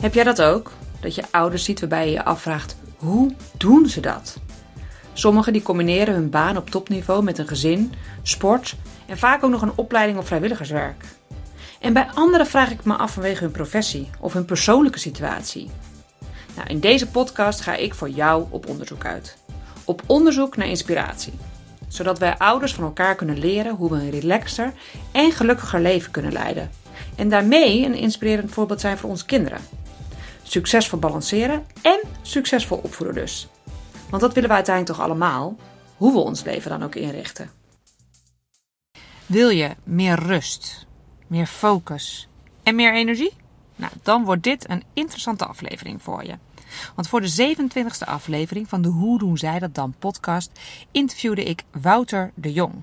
Heb jij dat ook? Dat je ouders ziet waarbij je je afvraagt, hoe doen ze dat? Sommigen die combineren hun baan op topniveau met een gezin, sport en vaak ook nog een opleiding of vrijwilligerswerk. En bij anderen vraag ik me af vanwege hun professie of hun persoonlijke situatie. Nou, in deze podcast ga ik voor jou op onderzoek uit. Op onderzoek naar inspiratie. Zodat wij ouders van elkaar kunnen leren hoe we een relaxer en gelukkiger leven kunnen leiden. En daarmee een inspirerend voorbeeld zijn voor onze kinderen. Succesvol balanceren en succesvol opvoeden dus. Want dat willen we uiteindelijk toch allemaal, hoe we ons leven dan ook inrichten. Wil je meer rust, meer focus en meer energie? Nou, dan wordt dit een interessante aflevering voor je. Want voor de 27e aflevering van de Hoe doen zij dat dan podcast interviewde ik Wouter de Jong.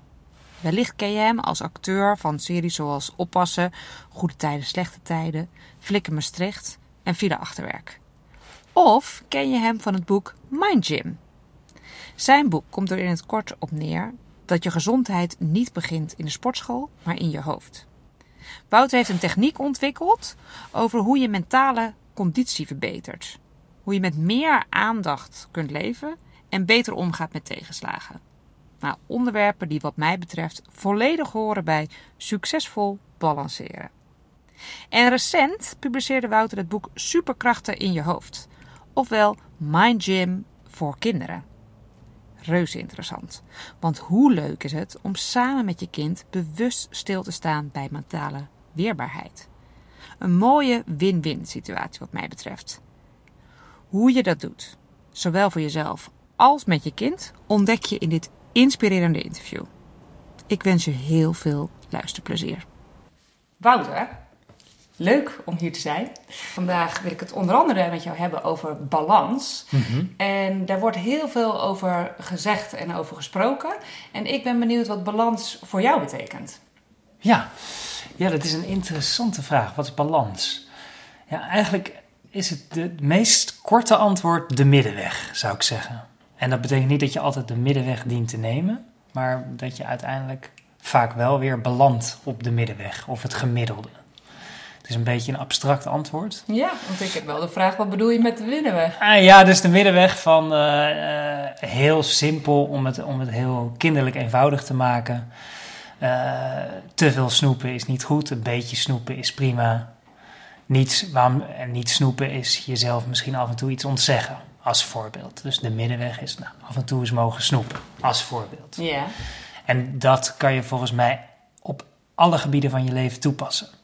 Wellicht ken je hem als acteur van series zoals Oppassen, Goede Tijden, Slechte Tijden, Flikken Maastricht en Villa Achterwerk. Of ken je hem van het boek Mind Gym. Zijn boek komt er in het kort op neer dat je gezondheid niet begint in de sportschool, maar in je hoofd. Wouter heeft een techniek ontwikkeld over hoe je mentale conditie verbetert. Hoe je met meer aandacht kunt leven en beter omgaat met tegenslagen. Nou, onderwerpen die wat mij betreft volledig horen bij succesvol balanceren. En recent publiceerde Wouter het boek Superkrachten in je hoofd, ofwel Mind Gym voor kinderen. Reuze interessant. Want hoe leuk is het om samen met je kind bewust stil te staan bij mentale weerbaarheid? Een mooie win-win situatie wat mij betreft. Hoe je dat doet, zowel voor jezelf als met je kind, ontdek je in dit inspirerende interview. Ik wens je heel veel luisterplezier. Wouter, leuk om hier te zijn. Vandaag wil ik het onder andere met jou hebben over balans. En daar wordt heel veel over gezegd en over gesproken. En ik ben benieuwd wat balans voor jou betekent. Ja. ja, dat is een interessante vraag. Wat is balans? Ja, eigenlijk is het de- het meest korte antwoord de middenweg, zou ik zeggen. En dat betekent niet dat je altijd de middenweg dient te nemen, maar dat je uiteindelijk vaak wel weer belandt op de middenweg of het gemiddelde. Het is een beetje een abstract antwoord. Ja, want ik heb wel de vraag, wat bedoel je met de winnenweg? Ah, ja, dus de middenweg van eh, eh, heel simpel om het, om het heel kinderlijk eenvoudig te maken. Eh, te veel snoepen is niet goed, een beetje snoepen is prima. Niet, waarom, en niet snoepen is jezelf misschien af en toe iets ontzeggen, als voorbeeld. Dus de middenweg is nou, af en toe eens mogen snoepen, als voorbeeld. Ja. En dat kan je volgens mij op alle gebieden van je leven toepassen.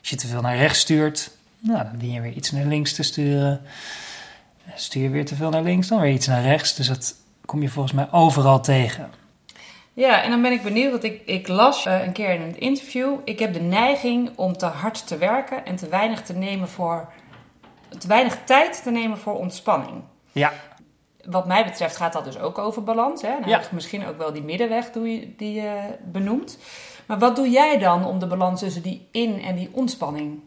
Als je te veel naar rechts stuurt, nou, dan dien je weer iets naar links te sturen. Stuur je weer te veel naar links, dan weer iets naar rechts. Dus dat kom je volgens mij overal tegen. Ja, en dan ben ik benieuwd, want ik, ik las eh, een keer in een interview. Ik heb de neiging om te hard te werken en te weinig te nemen voor. te weinig tijd te nemen voor ontspanning. Ja, Wat mij betreft gaat dat dus ook over balans. Hè? Nou, Ja. Misschien ook wel die middenweg doe je, die je benoemt. Maar wat doe jij dan om de balans tussen die in- en die ontspanning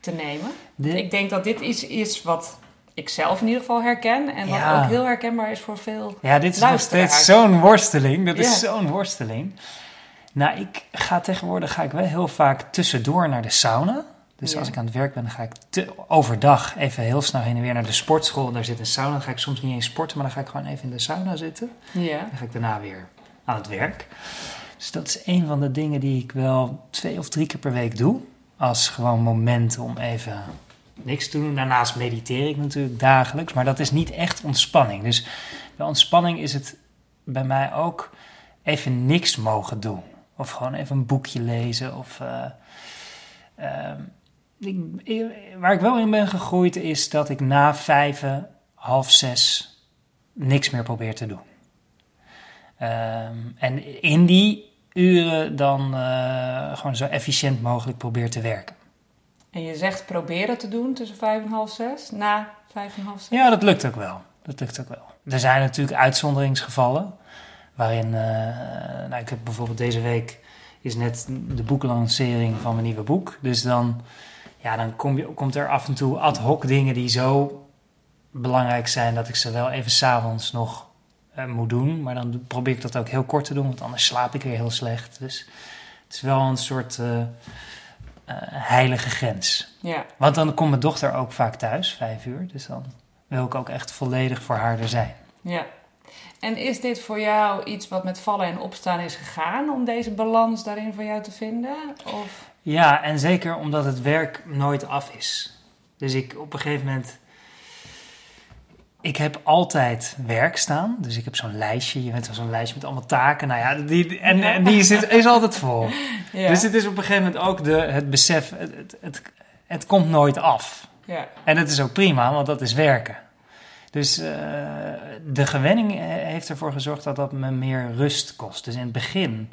te nemen? Ik denk dat dit iets is wat ik zelf in ieder geval herken. En wat Ja. ook heel herkenbaar is voor veel ja dit is nog steeds zo'n worsteling. Dat is zo'n worsteling. Nou, ik ga tegenwoordig ga ik wel heel vaak tussendoor naar de sauna. Dus Ja. als ik aan het werk ben, dan ga ik te- overdag even heel snel heen en weer naar de sportschool. Daar zit een sauna. Dan ga ik soms niet eens sporten, maar dan ga ik gewoon even in de sauna zitten. Ja. Dan ga ik daarna weer aan het werk. Dus dat is een van de dingen die ik wel twee of drie keer per week doe. Als gewoon moment om even niks te doen. Daarnaast mediteer ik natuurlijk dagelijks. Maar dat is niet echt ontspanning. Dus bij ontspanning is het bij mij ook even niks mogen doen. Of gewoon even een boekje lezen. Of, eh, ehm, waar ik wel in ben gegroeid is dat ik na vijf, half zes niks meer probeer te doen. Ehm, en in die uren dan eh, gewoon zo efficiënt mogelijk probeer te werken. En je zegt proberen te doen tussen vijf en half zes, na vijf en half zes. Ja, dat lukt ook wel. Dat lukt ook wel. Er zijn natuurlijk uitzonderingsgevallen. Waarin, eh, nou, ik heb bijvoorbeeld deze week is net de boeklancering van mijn nieuwe boek. Dus dan, ja, dan kom je, komt er af en toe ad hoc dingen die zo belangrijk zijn dat ik ze wel even s'avonds nog eh, moet doen. Maar dan probeer ik dat ook heel kort te doen, want anders slaap ik weer heel slecht. Dus het is wel een soort eh, eh, heilige grens. Ja. Want dan komt mijn dochter ook vaak thuis, vijf uur. Dus dan wil ik ook echt volledig voor haar er zijn. Ja. En is dit voor jou iets wat met vallen en opstaan is gegaan om deze balans daarin voor jou te vinden? Of? Ja, en zeker omdat het werk nooit af is. Dus ik op een gegeven moment. Ik heb altijd werk staan. Dus ik heb zo'n lijstje. Je weet wel zo'n lijstje met allemaal taken. Nou ja, die, en, die is, is altijd vol. Ja. Dus het is op een gegeven moment ook de, het besef. Het, het, het, het komt nooit af. ja. En dat is ook prima, want dat is werken. Dus eh, de gewenning eh, heeft ervoor gezorgd dat dat me meer rust kost. Dus in het begin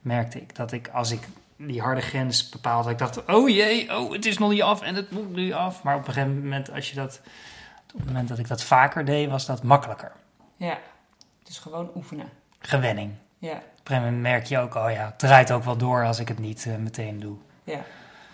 merkte ik dat ik, als ik die harde grens bepaalde, ik dacht, oh jee, oh, het is nog niet af en het moet nu af. Maar op een gegeven moment, als je dat, op het moment dat ik dat vaker deed, was dat makkelijker. ja. Dus gewoon oefenen. Gewenning. Ja. Op een gegeven moment merk je ook, oh ja, het draait ook wel door als ik het niet eh, meteen doe. Ja.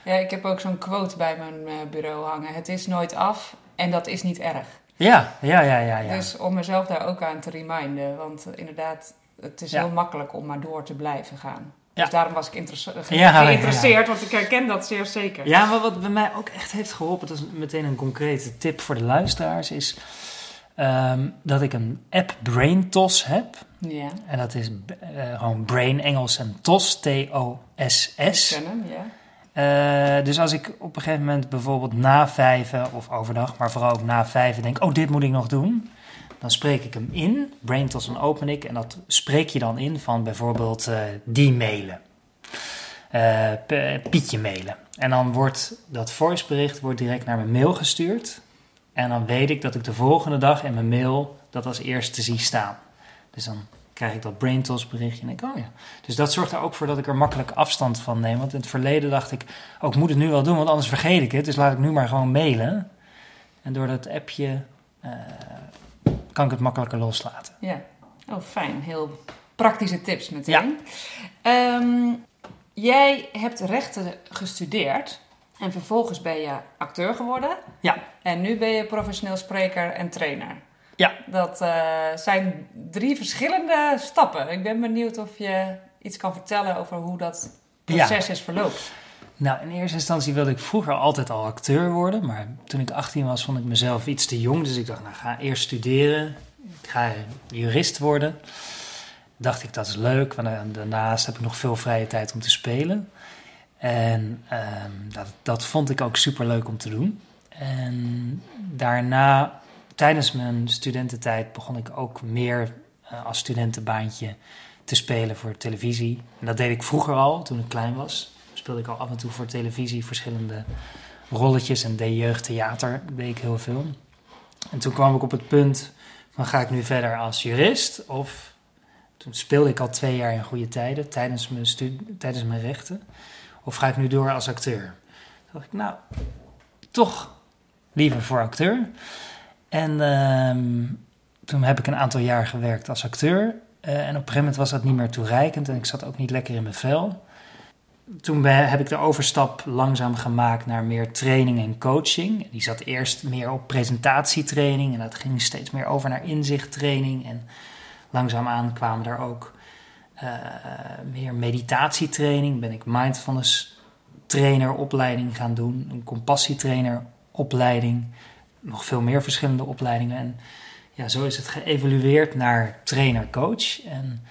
Ja, ik heb ook zo'n quote bij mijn eh, bureau hangen. Het is nooit af en dat is niet erg. Ja, ja, ja, ja. ja. Dus om mezelf daar ook aan te reminden. Want inderdaad, het is Ja. heel makkelijk om maar door te blijven gaan. Ja. Dus daarom was ik geïnteresseerd, want ik herken dat zeer zeker. Ja, maar wat bij mij ook echt heeft geholpen, dat is meteen een concrete tip voor de luisteraars, is ehm, dat ik een app BrainTos heb. Ja, En dat is eh, gewoon Brain Engels en TOS, T-O-S-S. ken hem, ja. Eh, dus als ik op een gegeven moment bijvoorbeeld na vijven of overdag, maar vooral ook na vijven denk, oh dit moet ik nog doen. Dan spreek ik hem in, BrainTos dan open ik en dat spreek je dan in van bijvoorbeeld eh, die mailen. Eh, Pietje mailen. En dan wordt dat voicebericht wordt direct naar mijn mail gestuurd. En dan weet ik dat ik de volgende dag in mijn mail dat als eerste zie staan. Dus dan krijg ik dat BrainTos berichtje en ik, oh ja. Dus dat zorgt er ook voor dat ik er makkelijk afstand van neem. Want in het verleden dacht ik, oh ik moet het nu wel doen, want anders vergeet ik het. Dus laat ik nu maar gewoon mailen. En door dat appje eh, kan ik het makkelijker loslaten. Ja. Oh, fijn. Heel praktische tips meteen. Ehm, jij hebt rechten gestudeerd en vervolgens ben je acteur geworden. Ja. En nu ben je professioneel spreker en trainer. Ja. Dat eh, zijn drie verschillende stappen. Ik ben benieuwd of je iets kan vertellen over hoe dat proces is verlopen. Nou, in eerste instantie wilde ik vroeger altijd al acteur worden. Maar toen ik 18 was, vond ik mezelf iets te jong. Dus ik dacht, nou, ga eerst studeren. Ik ga jurist worden. Dacht ik, dat is leuk. Want daarnaast heb ik nog veel vrije tijd om te spelen. En ehm, dat, dat vond ik ook super leuk om te doen. En daarna, tijdens mijn studententijd, begon ik ook meer eh, als studentenbaantje te spelen voor televisie. En dat deed ik vroeger al, toen ik klein was. Speelde ik al af en toe voor televisie verschillende rolletjes en deed jeugdtheater, deed ik heel veel. En toen kwam ik op het punt van ga ik nu verder als jurist of toen speelde ik al twee jaar in goede tijden tijdens mijn, stu- tijdens mijn rechten. Of ga ik nu door als acteur? Toen dacht ik, nou, toch liever voor acteur. En ehm, toen heb ik een aantal jaar gewerkt als acteur. Eh, en op een gegeven moment was dat niet meer toereikend en ik zat ook niet lekker in mijn vel. Toen heb ik de overstap langzaam gemaakt naar meer training en coaching. Die zat eerst meer op presentatietraining en dat ging steeds meer over naar inzichttraining. En langzaamaan kwamen daar ook eh, meer meditatietraining. Ben ik mindfulness traineropleiding gaan doen, een compassietraineropleiding, nog veel meer verschillende opleidingen. En ja, zo is het geëvolueerd naar trainer-coach. En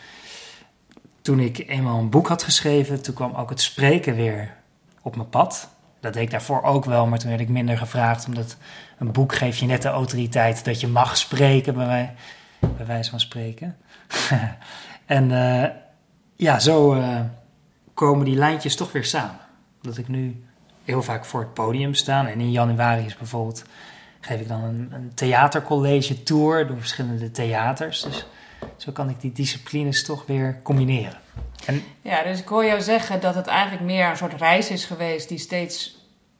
toen ik eenmaal een boek had geschreven, toen kwam ook het spreken weer op mijn pad. Dat deed ik daarvoor ook wel, maar toen werd ik minder gevraagd, omdat een boek geeft je net de autoriteit dat je mag spreken, bij, wij, bij wijze van spreken. en eh, ja, zo eh, komen die lijntjes toch weer samen. Dat ik nu heel vaak voor het podium sta. En in januari is bijvoorbeeld, geef ik dan een, een theatercollege tour door verschillende theaters. Dus zo kan ik die disciplines toch weer combineren. En Ja, dus ik hoor jou zeggen dat het eigenlijk meer een soort reis is geweest die steeds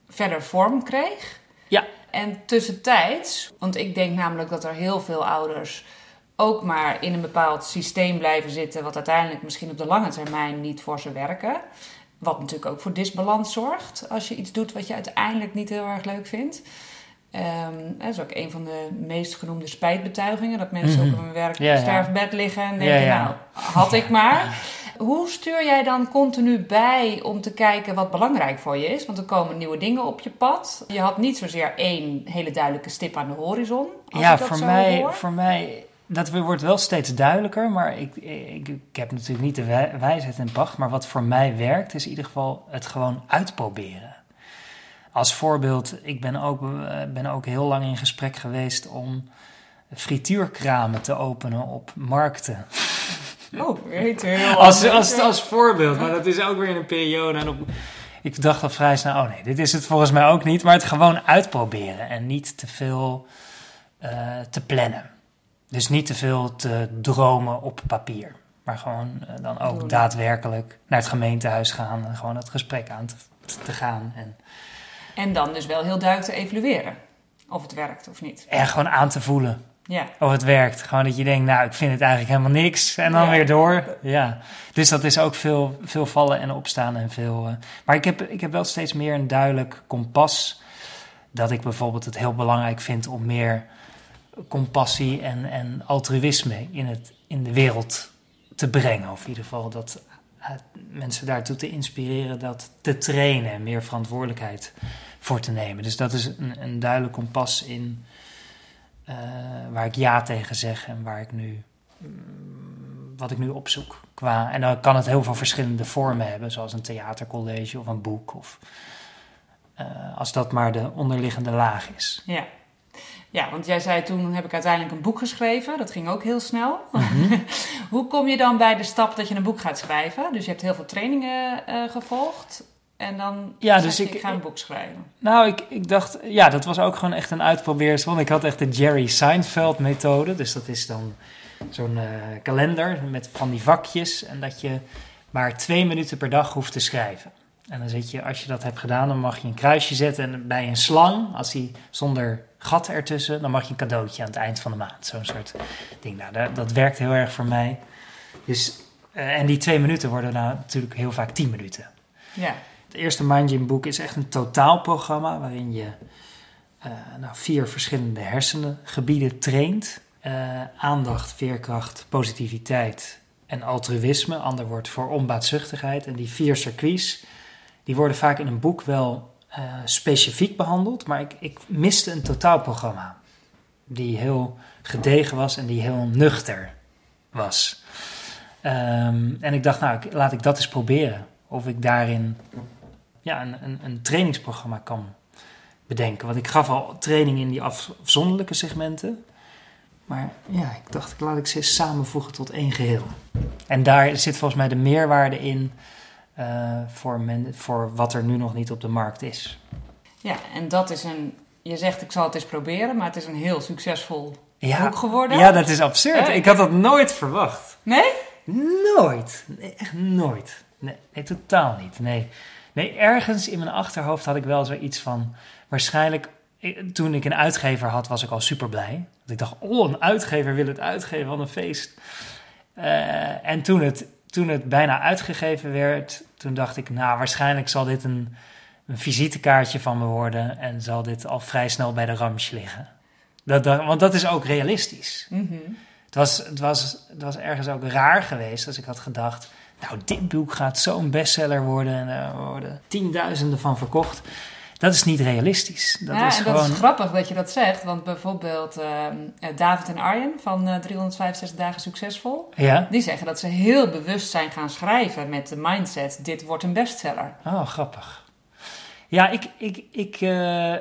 verder vorm kreeg. Ja. En tussentijds, want ik denk namelijk dat er heel veel ouders ook maar in een bepaald systeem blijven zitten, wat uiteindelijk misschien op de lange termijn niet voor ze werken. Wat natuurlijk ook voor disbalans zorgt als je iets doet wat je uiteindelijk niet heel erg leuk vindt. Ehm, dat is ook een van de meest genoemde spijtbetuigingen. Dat mensen Mhm. ook op hun werk Ja, ja. sterfbed liggen en denken, Ja, nou, had ik maar. Hoe stuur jij dan continu bij om te kijken wat belangrijk voor je is? Want er komen nieuwe dingen op je pad. Je had niet zozeer één hele duidelijke stip aan de horizon. Ja, voor mij, hoor. voor mij, dat wordt wel steeds duidelijker, maar ik, ik, ik heb natuurlijk niet de wij- wijsheid in pacht. Maar wat voor mij werkt, is in ieder geval het gewoon uitproberen. Als voorbeeld, ik ben ook, eh, ben ook heel lang in gesprek geweest om frituurkramen te openen op markten. Oh, heel Als, als, als voorbeeld, maar dat is ook weer in een periode. En op, ik dacht al vrij snel, oh nee, dit is het volgens mij ook niet. Maar het gewoon uitproberen en niet te veel eh, te plannen. Dus niet te veel te dromen op papier. Maar gewoon eh, dan ook daadwerkelijk naar het gemeentehuis gaan. En gewoon het gesprek aan te, te gaan. En, En dan dus wel heel duidelijk te evalueren. Of het werkt of niet. en gewoon aan te voelen Ja. of het werkt. Gewoon dat je denkt, nou, ik vind het eigenlijk helemaal niks. En dan Ja. weer door. Ja. Dus dat is ook veel, veel vallen en opstaan en veel... eh, maar ik heb, ik heb wel steeds meer een duidelijk kompas. Dat ik bijvoorbeeld het heel belangrijk vind om meer compassie en, en altruïsme in, het, in de wereld te brengen. Of in ieder geval dat mensen daartoe te inspireren dat te trainen en meer verantwoordelijkheid voor te nemen. Dus dat is een, een duidelijk kompas in eh, waar ik ja tegen zeg en waar ik nu mm, wat ik nu opzoek. Qua, en dan kan het heel veel verschillende vormen hebben, zoals een theatercollege of een boek. Of, eh, als dat maar de onderliggende laag is. Ja. Ja, want jij zei toen heb ik uiteindelijk een boek geschreven. Dat ging ook heel snel. Mhm. Hoe kom je dan bij de stap dat je een boek gaat schrijven? Dus je hebt heel veel trainingen eh, gevolgd. En dan Ja, dus je, ik- ik ga een boek schrijven. Nou, ik, ik dacht, ja, dat was ook gewoon echt een uitprobeersel. Want ik had echt de Jerry Seinfeld methode. Dus dat is dan zo'n eh, kalender met van die vakjes. En dat je maar twee minuten per dag hoeft te schrijven. En dan zit je, als je dat hebt gedaan, dan mag je een kruisje zetten. En bij een slang, als die zonder gat ertussen, dan mag je een cadeautje aan het eind van de maand. Zo'n soort ding. Nou, dat, dat werkt heel erg voor mij. Dus, eh, en die twee minuten worden nou natuurlijk heel vaak tien minuten. Ja. Het eerste Mind Gym boek is echt een totaalprogramma waarin je eh, nou, vier verschillende hersengebieden traint. Eh, aandacht, veerkracht, positiviteit en altruïsme. Ander woord voor onbaatzuchtigheid. En die vier circuits, die worden vaak in een boek wel eh, specifiek behandeld. Maar ik, ik miste een totaalprogramma. Die heel gedegen was en die heel nuchter was. Ehm, en ik dacht, nou, laat ik dat eens proberen. Of ik daarin ja, een, een, een trainingsprogramma kan bedenken. Want ik gaf al training in die af- afzonderlijke segmenten. Maar ja, ik dacht, laat ik ze eens samenvoegen tot één geheel. En daar zit volgens mij de meerwaarde in eh, voor, men, voor wat er nu nog niet op de markt is. ja, en dat is een... Je zegt ik zal het eens proberen, maar het is een heel succesvol Ja, boek geworden. ja dat is absurd. Eh, Ik had dat nooit verwacht. Nee? Nooit. Nee, echt nooit. Nee, nee, totaal niet. Nee. nee, ergens in mijn achterhoofd had ik wel zoiets van... Waarschijnlijk, ik- toen ik een uitgever had, was ik al super blij. Want ik dacht, oh, een uitgever wil het uitgeven, wat een feest. Eh, en toen het, toen het bijna uitgegeven werd, toen dacht ik... Nou, waarschijnlijk zal dit een, een visitekaartje van me worden... en zal dit al vrij snel bij de ramsch liggen. Dat, dat, want dat is ook realistisch. Mhm. Het was, het, was, het was ergens ook raar geweest als ik had gedacht... nou, dit boek gaat zo'n bestseller worden... en er worden tienduizenden van verkocht. Dat is niet realistisch. Dat ja, is en gewoon... dat is grappig dat je dat zegt. Want bijvoorbeeld ehm, eh, David en Arjen van eh 365 Dagen Succesvol... Ja? Die zeggen dat ze heel bewust zijn gaan schrijven met de mindset: dit wordt een bestseller. Oh, grappig. Ja, ik, ik, ik, eh,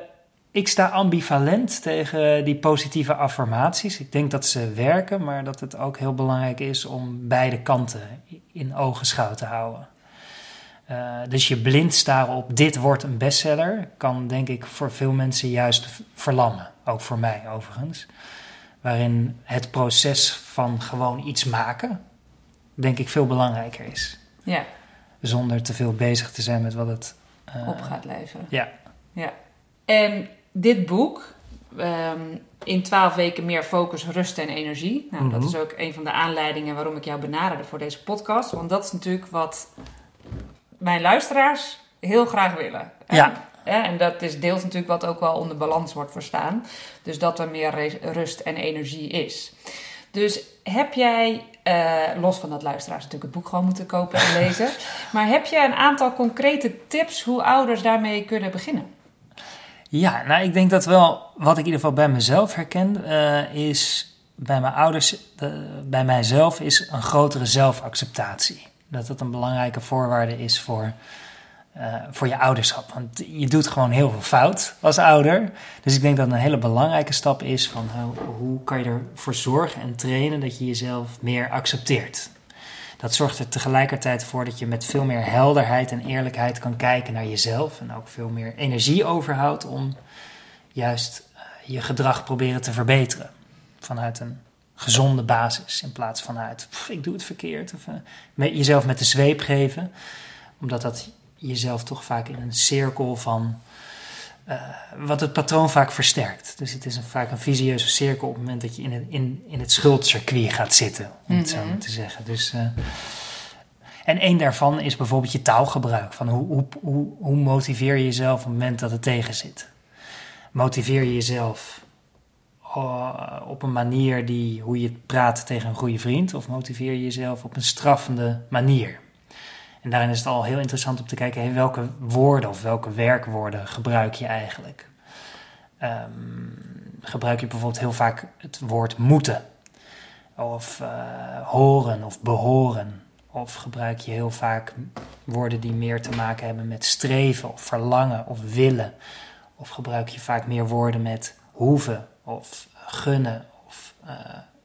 ik sta ambivalent tegen die positieve affirmaties. Ik denk dat ze werken, maar dat het ook heel belangrijk is om beide kanten in ogenschouw te houden. Eh, dus je blind staren op dit wordt een bestseller kan denk ik voor veel mensen juist verlammen. Ook voor mij overigens. Waarin het proces van gewoon iets maken denk ik veel belangrijker is. Ja, Zonder te veel bezig te zijn met wat het eh, op gaat leveren. Ja. ja. En dit boek, ehm, in 12 weken meer focus, rust en energie. Nou, dat Mhm. is ook een van de aanleidingen waarom ik jou benaderde voor deze podcast. Want dat is natuurlijk wat mijn luisteraars heel graag willen. Ja. Ja, en dat is deels natuurlijk wat ook wel onder balans wordt verstaan. Dus dat er meer rust en energie is. Dus heb jij, eh, los van dat luisteraars natuurlijk het boek gewoon moeten kopen en lezen, maar heb je een aantal concrete tips hoe ouders daarmee kunnen beginnen? Ja, nou ik denk dat wel, wat ik in ieder geval bij mezelf herken, eh, is bij mijn ouders, bij mijzelf, is een grotere zelfacceptatie. Dat dat een belangrijke voorwaarde is voor uh, voor je ouderschap. Want je doet gewoon heel veel fout als ouder. Dus ik denk dat een hele belangrijke stap is van hoe, hoe kan je ervoor zorgen en trainen dat je jezelf meer accepteert. Dat zorgt er tegelijkertijd voor dat je met veel meer helderheid en eerlijkheid kan kijken naar jezelf. En ook veel meer energie overhoudt om juist uh, je gedrag proberen te verbeteren. Vanuit een gezonde basis in plaats van uit ik doe het verkeerd. Of uh, met jezelf met de zweep geven. Omdat dat jezelf toch vaak in een cirkel van. Uh, wat het patroon vaak versterkt. Dus het is een, vaak een visieuze cirkel op het moment dat je in het, in, in het schuldcircuit gaat zitten, om het zo maar mhm. te zeggen. Dus, uh, en één daarvan is bijvoorbeeld je taalgebruik. Van hoe, hoe, hoe, hoe motiveer je jezelf op het moment dat het tegen zit? Motiveer je jezelf op een manier die, hoe je praat tegen een goede vriend, of motiveer je jezelf op een straffende manier? En daarin is het al heel interessant om te kijken, welke woorden of welke werkwoorden gebruik je eigenlijk? Um, gebruik je bijvoorbeeld heel vaak het woord moeten, of uh, horen of behoren, of gebruik je heel vaak woorden die meer te maken hebben met streven of verlangen of willen, of gebruik je vaak meer woorden met hoeven of gunnen, of uh,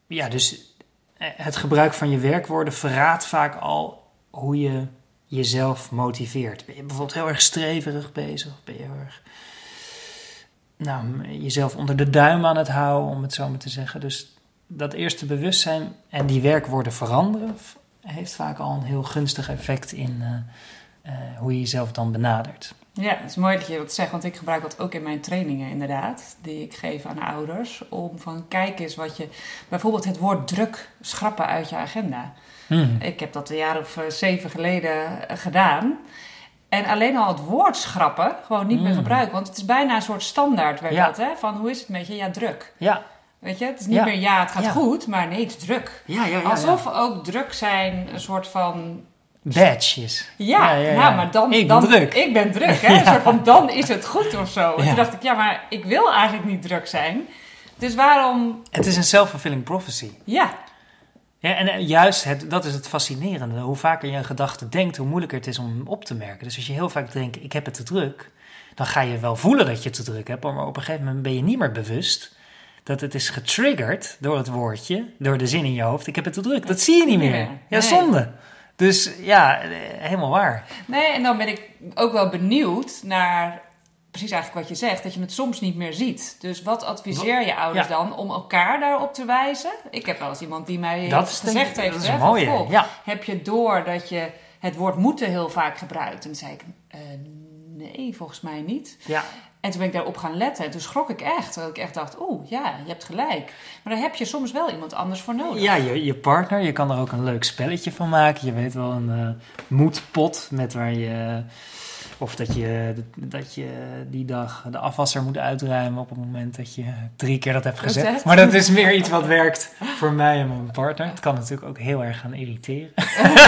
ja, dus eh, het gebruik van je werkwoorden verraadt vaak al hoe je jezelf motiveert. Ben je bijvoorbeeld heel erg streverig bezig? Ben je heel erg nou, jezelf onder de duim aan het houden, om het zo maar te zeggen. Dus dat eerste bewustzijn en die werkwoorden veranderen, heeft vaak al een heel gunstig effect in hoe je jezelf dan benadert. Ja, het is mooi dat je dat zegt, want ik gebruik dat ook in mijn trainingen inderdaad, die ik geef aan ouders. Om van kijk eens wat je, bijvoorbeeld het woord druk schrappen uit je agenda. Hmm. Ik heb dat een jaar of eh, zeven geleden eh, gedaan. En alleen al het woord schrappen gewoon niet meer hmm. gebruiken. Want het is bijna een soort standaard werd dat, hè? Van hoe is het met je? Ja, druk. Ja. Weet je, het is niet meer ja, het gaat goed, maar nee, het is druk. Ja, ja, ja, Alsof ook druk zijn een soort van badges. Ja, ja, nou, maar dan... Ik dan, ben druk. Ik ben druk, hè. Een soort van, dan is het goed of zo. En toen dacht ik, ja, maar ik wil eigenlijk niet druk zijn. Dus waarom... Het is een self-fulfilling prophecy. Ja. Ja, en eh, juist, het, dat is het fascinerende. Hoe vaker je een gedachte denkt, hoe moeilijker het is om hem op te merken. Dus als je heel vaak denkt, ik heb het te druk... dan ga je wel voelen dat je het te druk hebt... maar op een gegeven moment ben je niet meer bewust... dat het is getriggerd door het woordje, door de zin in je hoofd... ik heb het te druk. Dat zie je niet meer. Ja, zonde. Dus ja, eh, helemaal waar. Nee, en dan ben ik ook wel benieuwd naar precies eigenlijk wat je zegt, dat je het soms niet meer ziet. Dus wat adviseer je ouders dan om elkaar daarop te wijzen? Ik heb wel eens iemand die mij dat gezegd heeft, dat is hè, mooie, ja. heb je door dat je het woord moeten heel vaak gebruikt? En toen zei ik, uh, nee, volgens mij niet. Ja. En toen ben ik daarop gaan letten. En toen schrok ik echt. Dat ik echt dacht, oeh, ja, je hebt gelijk. Maar daar heb je soms wel iemand anders voor nodig. Ja, je, je partner. Je kan er ook een leuk spelletje van maken. Je weet wel, een uh, moedpot met waar je... Of dat je, dat je die dag de afwasser moet uitruimen op het moment dat je drie keer dat hebt gezet. Maar dat is meer iets wat werkt voor mij en mijn partner. Het kan natuurlijk ook heel erg gaan irriteren.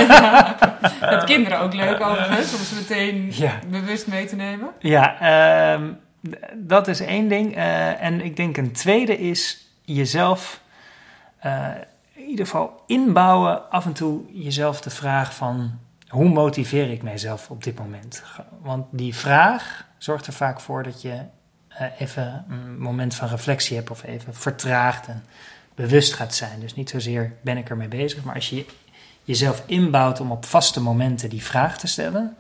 Ja, dat kinderen ook leuk overigens, om ze meteen bewust mee te nemen. Ja, um, dat is één ding. Uh, en ik denk een tweede is jezelf uh, in ieder geval inbouwen af en toe jezelf de vraag van hoe motiveer ik mijzelf op dit moment? Want die vraag zorgt er vaak voor dat je uh, even een moment van reflectie hebt of even vertraagt en bewust gaat zijn. Dus niet zozeer ben ik ermee bezig, maar als je jezelf inbouwt om op vaste momenten die vraag te stellen,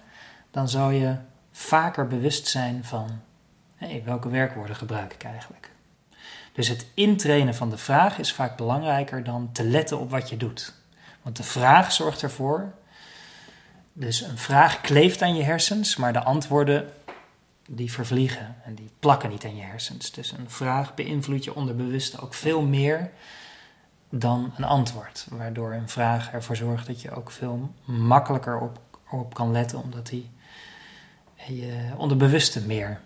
dan zou je vaker bewust zijn van hey, welke werkwoorden gebruik ik eigenlijk. Dus het intrainen van de vraag is vaak belangrijker dan te letten op wat je doet. Want de vraag zorgt ervoor. Dus een vraag kleeft aan je hersens, maar de antwoorden die vervliegen en die plakken niet aan je hersens. Dus een vraag beïnvloedt je onderbewuste ook veel meer dan een antwoord. Waardoor een vraag ervoor zorgt dat je ook veel makkelijker op, op kan letten, omdat die je onderbewuste meer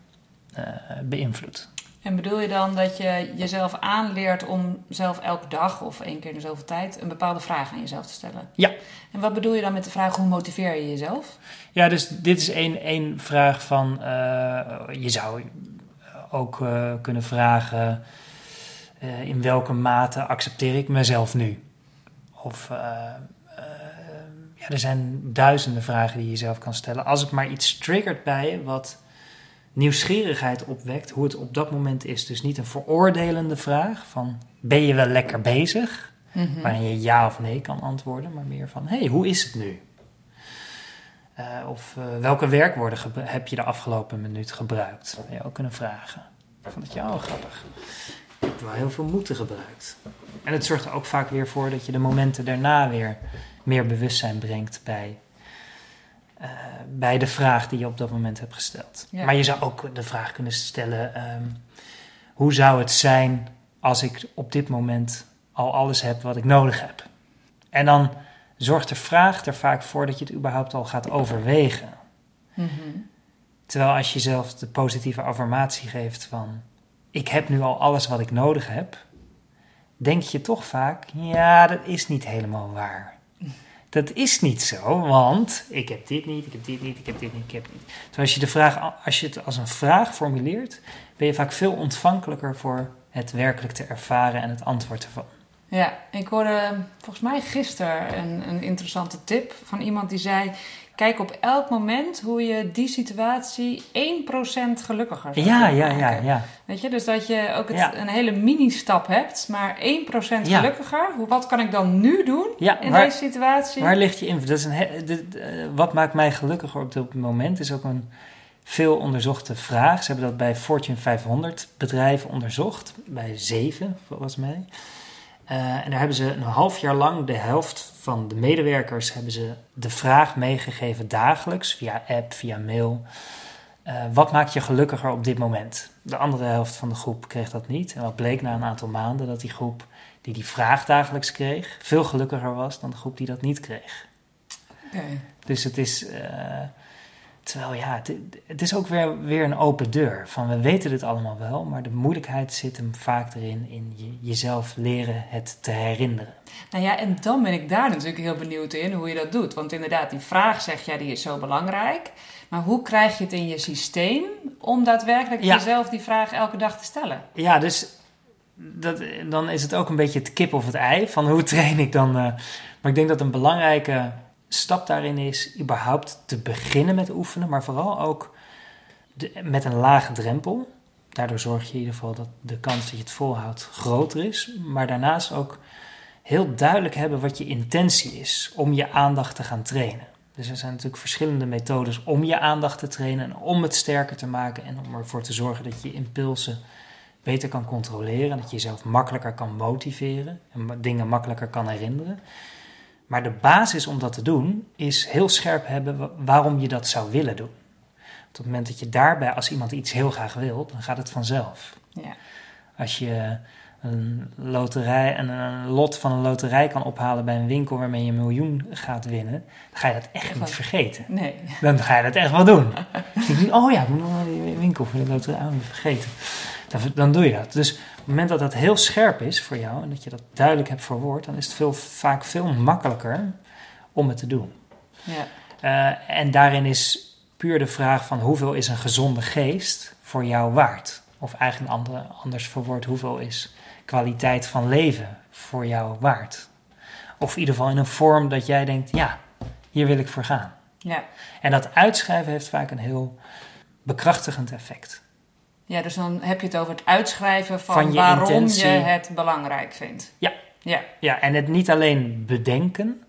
uh, beïnvloedt. En bedoel je dan dat je jezelf aanleert om zelf elke dag of één keer in de zoveel tijd een bepaalde vraag aan jezelf te stellen? Ja. En wat bedoel je dan met de vraag hoe motiveer je jezelf? Ja, dus dit is één, één vraag van. eh, je zou ook eh, kunnen vragen. eh, in welke mate accepteer ik mezelf nu? Of. ja, er zijn duizenden vragen die je jezelf kan stellen. Als het maar iets triggert bij je wat nieuwsgierigheid opwekt, hoe het op dat moment is. Dus niet een veroordelende vraag van ben je wel lekker bezig? Mhm. waarin je ja of nee kan antwoorden, maar meer van hé, hey, hoe is het nu? Eh, of eh, welke werkwoorden heb je de afgelopen minuut gebruikt? Dat zou je ook kunnen vragen. Ik vond het jou grappig. Ik heb wel heel veel moeten gebruikt. En het zorgt er ook vaak weer voor dat je de momenten daarna weer meer bewustzijn brengt bij, eh, bij de vraag die je op dat moment hebt gesteld. Ja. Maar je zou ook de vraag kunnen stellen: ehm, hoe zou het zijn als ik op dit moment al alles heb wat ik nodig heb? En dan zorgt de vraag er vaak voor dat je het überhaupt al gaat overwegen. Mhm. Terwijl als je zelf de positieve affirmatie geeft van ik heb nu al alles wat ik nodig heb, denk je toch vaak, ja, dat is niet helemaal waar. Dat is niet zo, want ik heb dit niet, ik heb dit niet, ik heb dit niet, ik heb niet. Terwijl als je, de vraag, als je het als een vraag formuleert, ben je vaak veel ontvankelijker voor het werkelijk te ervaren en het antwoord ervan. Ja, ik hoorde volgens mij gisteren een, een interessante tip van iemand die zei: Kijk op elk moment hoe je die situatie 1% gelukkiger zou Ja, ja, ja, ja. Weet je, dus dat je ook het, Ja. een hele mini-stap hebt, maar 1% Ja. gelukkiger. Hoe, wat kan ik dan nu doen Ja, in waar- deze situatie? Waar ligt je invloed? Dat is een he- dit, eh, wat maakt mij gelukkiger op dit moment is ook een veel onderzochte vraag. Ze hebben dat bij Fortune 500 bedrijven onderzocht, bij zeven volgens mij. Eh, en daar hebben ze een half jaar lang de helft van de medewerkers hebben ze de vraag meegegeven dagelijks via app, via mail. eh, wat maakt je gelukkiger op dit moment? De andere helft van de groep kreeg dat niet. En wat bleek na een aantal maanden dat die groep die die vraag dagelijks kreeg, veel gelukkiger was dan de groep die dat niet kreeg. Dus het is. eh, terwijl ja, het, het is ook weer, weer een open deur. Van we weten dit allemaal wel, maar de moeilijkheid zit hem vaak erin in je, jezelf leren het te herinneren. Nou ja, en dan ben ik daar natuurlijk heel benieuwd in hoe je dat doet. Want inderdaad, die vraag zeg jij, die is zo belangrijk. Maar hoe krijg je het in je systeem om daadwerkelijk Ja. jezelf die vraag elke dag te stellen? Ja, dus dat, dan is het ook een beetje het kip of het ei van hoe train ik dan. eh, maar ik denk dat een belangrijke stap daarin is überhaupt te beginnen met oefenen, maar vooral ook de- met een lage drempel. Daardoor zorg je in ieder geval dat de kans dat je het volhoudt groter is. Maar daarnaast ook heel duidelijk hebben wat je intentie is om je aandacht te gaan trainen. Dus er zijn natuurlijk verschillende methodes om je aandacht te trainen en om het sterker te maken en om ervoor te zorgen dat je impulsen beter kan controleren en dat je jezelf makkelijker kan motiveren en dingen makkelijker kan herinneren. Maar de basis om dat te doen is heel scherp hebben wa- waarom je dat zou willen doen. Op het moment dat je daarbij, als iemand iets heel graag wil, dan gaat het vanzelf. Ja. Als je een loterij, een, een lot van een loterij kan ophalen bij een winkel waarmee je een miljoen gaat winnen, dan ga je dat echt niet vergeten. Nee. Dan ga je dat echt wel doen. Oh ja, ik moet nog naar die winkel voor de loterij. Oh, vergeten. Dan, dan doe je dat. Dus op het moment dat dat heel scherp is voor jou en dat je dat duidelijk hebt verwoord, dan is het veel, vaak veel makkelijker om het te doen. Ja. Eh, en daarin is puur de vraag van hoeveel is een gezonde geest voor jou waard? Of eigenlijk andere, anders verwoord, hoeveel is kwaliteit van leven voor jou waard? Of in ieder geval in een vorm dat jij denkt, ja, hier wil ik voor gaan. Ja. En dat uitschrijven heeft vaak een heel bekrachtigend effect. Ja, dus dan heb je het over het uitschrijven van, Van je waarom intentie. je het belangrijk vindt. Ja. Ja. Ja, en het niet alleen bedenken,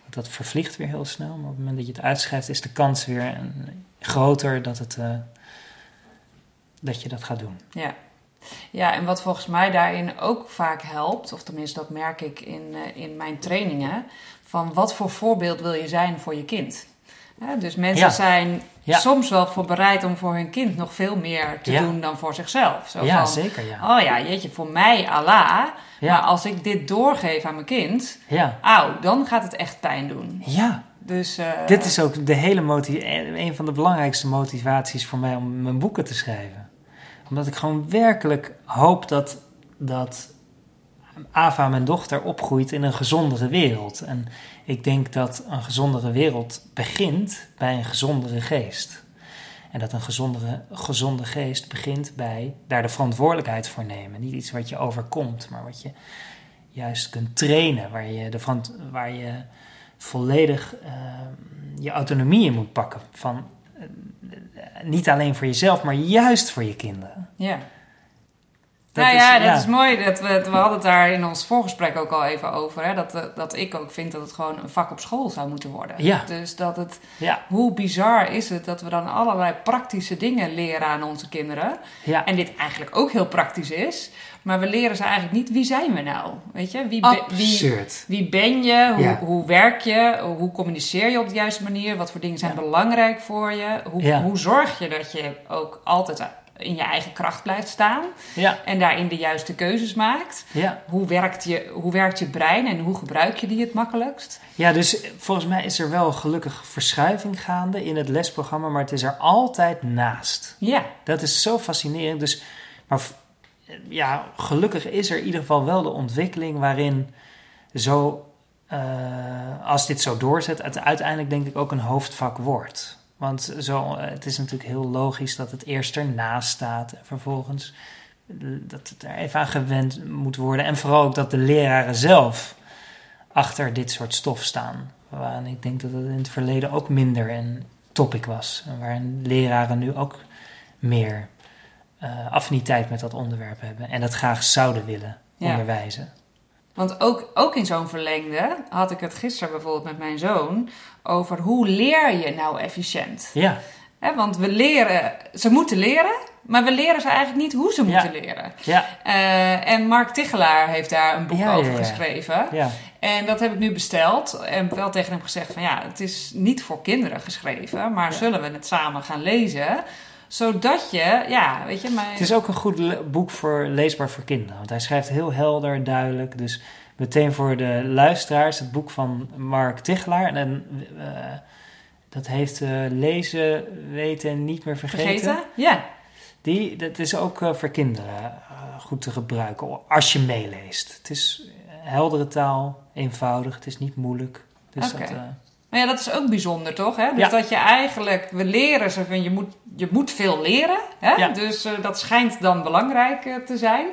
want dat vervliegt weer heel snel, maar op het moment dat je het uitschrijft, is de kans weer een, groter dat, het, eh, dat je dat gaat doen. Ja. Ja, en wat volgens mij daarin ook vaak helpt, of tenminste dat merk ik in, eh, in mijn trainingen, van wat voor voorbeeld wil je zijn voor je kind? Hè, dus mensen Ja. zijn Ja. soms wel voor bereid om voor hun kind nog veel meer te Ja. doen dan voor zichzelf. Zo ja, van, zeker. Ja. oh ja, jeetje, voor mij Allah, Ja. maar als ik dit doorgeef aan mijn kind, Ja. auw, dan gaat het echt pijn doen. ja, Dus, eh, dit is ook de hele een van de belangrijkste motivaties voor mij om mijn boeken te schrijven. Omdat ik gewoon werkelijk hoop dat, dat Ava, mijn dochter, opgroeit in een gezondere wereld. En ik denk dat een gezondere wereld begint bij een gezondere geest. En dat een gezondere, gezonde geest begint bij daar de verantwoordelijkheid voor nemen. Niet iets wat je overkomt, maar wat je juist kunt trainen. Waar je, de, waar je volledig uh, je autonomie in moet pakken. Van, uh, niet alleen voor jezelf, maar juist voor je kinderen. Ja. Nou ja, dat is mooi. Dat we, we hadden het daar in ons voorgesprek ook al even over. Hè? Dat, eh, dat ik ook vind dat het gewoon een vak op school zou moeten worden. Ja. Dus dat het, ja. hoe bizar is het dat we dan allerlei praktische dingen leren aan onze kinderen. Ja. En dit eigenlijk ook heel praktisch is. Maar we leren ze eigenlijk niet wie zijn we nou? Weet je? Wie, wie, wie ben je? Hoe, hoe werk je? Hoe communiceer je op de juiste manier? Wat voor dingen zijn belangrijk voor je? Hoe, hoe zorg je dat je ook altijd in je eigen kracht blijft staan. Ja. En daarin de juiste keuzes maakt. Ja. Hoe, werkt je, hoe werkt je brein en hoe gebruik je die het makkelijkst? Ja, dus volgens mij is er wel gelukkig verschuiving gaande in het lesprogramma, maar het is er altijd naast. Ja. Dat is zo fascinerend. Dus, maar ja, gelukkig is er in ieder geval wel de ontwikkeling waarin zo, uh, als dit zo doorzet, het uiteindelijk denk ik ook een hoofdvak wordt. Want zo, eh, het is natuurlijk heel logisch dat het eerst ernaast staat en vervolgens dat het er even aan gewend moet worden. En vooral ook dat de leraren zelf achter dit soort stof staan. Waarin ik denk dat het in het verleden ook minder een topic was. En waarin leraren nu ook meer uh, affiniteit met dat onderwerp hebben. En dat graag zouden willen onderwijzen. Want ook, ook in zo'n verlengde had ik het gisteren bijvoorbeeld met mijn zoon over hoe leer je nou efficiënt. Ja. want we leren, ze moeten leren, maar we leren ze eigenlijk niet hoe ze moeten leren. Ja. Uh, en Mark Tichelaar heeft daar een boek over geschreven. Ja. En dat heb ik nu besteld en wel tegen hem gezegd van ja, het is niet voor kinderen geschreven, maar zullen we het samen gaan lezen? Zodat je, ja, weet je, maar... Het is ook een goed boek voor leesbaar voor kinderen. Want hij schrijft heel helder, duidelijk. Dus meteen voor de luisteraars het boek van Mark Tichelaar. En uh, dat heeft uh, lezen, weten, niet meer vergeten. Vergeten? Ja. Die, dat is ook uh, voor kinderen goed te gebruiken als je meeleest. Het is heldere taal, eenvoudig, het is niet moeilijk. Dus okay. dat, maar ja, dat is ook bijzonder, toch? Hè? Dus dat je eigenlijk, we leren ze van je moet, je moet veel leren. Hè? Ja. Dus uh, dat schijnt dan belangrijk uh, te zijn.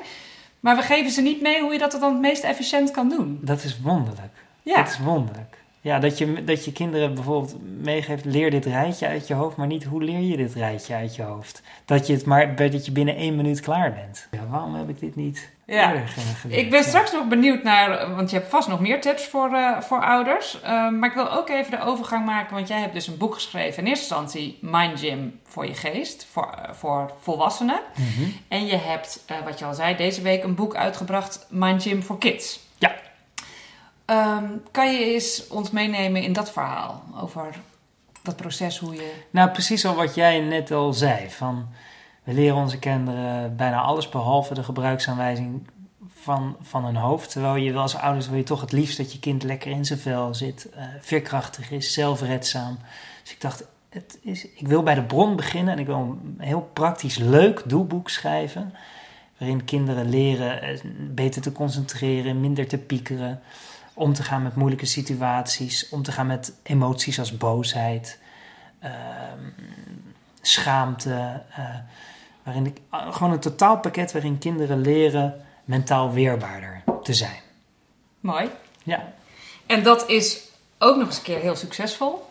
Maar we geven ze niet mee hoe je dat dan het meest efficiënt kan doen. Dat is wonderlijk. Ja. Dat is wonderlijk. Ja, dat je, dat je kinderen bijvoorbeeld meegeeft, leer dit rijtje uit je hoofd, maar niet hoe leer je dit rijtje uit je hoofd. Dat je, het maar, dat je binnen één minuut klaar bent. Ja, waarom heb ik dit niet ja. Ik ben straks nog benieuwd naar, want je hebt vast nog meer tips voor, uh, voor ouders. Uh, maar ik wil ook even de overgang maken, want jij hebt dus een boek geschreven. In eerste instantie Mind Gym voor je geest, voor, uh, voor volwassenen. Mm -hmm. En je hebt, wat je al zei, deze week een boek uitgebracht, Mind Gym voor Kids. Ja. Um, kan je eens ons meenemen in dat verhaal over dat proces, hoe je... Nou, precies al wat jij net al zei, van... We leren onze kinderen bijna alles behalve de gebruiksaanwijzing van, van hun hoofd. Terwijl je wel als ouders wil je toch het liefst dat je kind lekker in zijn vel zit, uh, veerkrachtig is, zelfredzaam. Dus ik dacht, het is, ik wil bij de bron beginnen en ik wil een heel praktisch leuk doelboek schrijven. Waarin kinderen leren beter te concentreren, minder te piekeren, om te gaan met moeilijke situaties, om te gaan met emoties als boosheid, uh, schaamte. Uh, Waarin ik, gewoon een totaalpakket waarin kinderen leren mentaal weerbaarder te zijn. Mooi. Ja. En dat is ook nog eens een keer heel succesvol.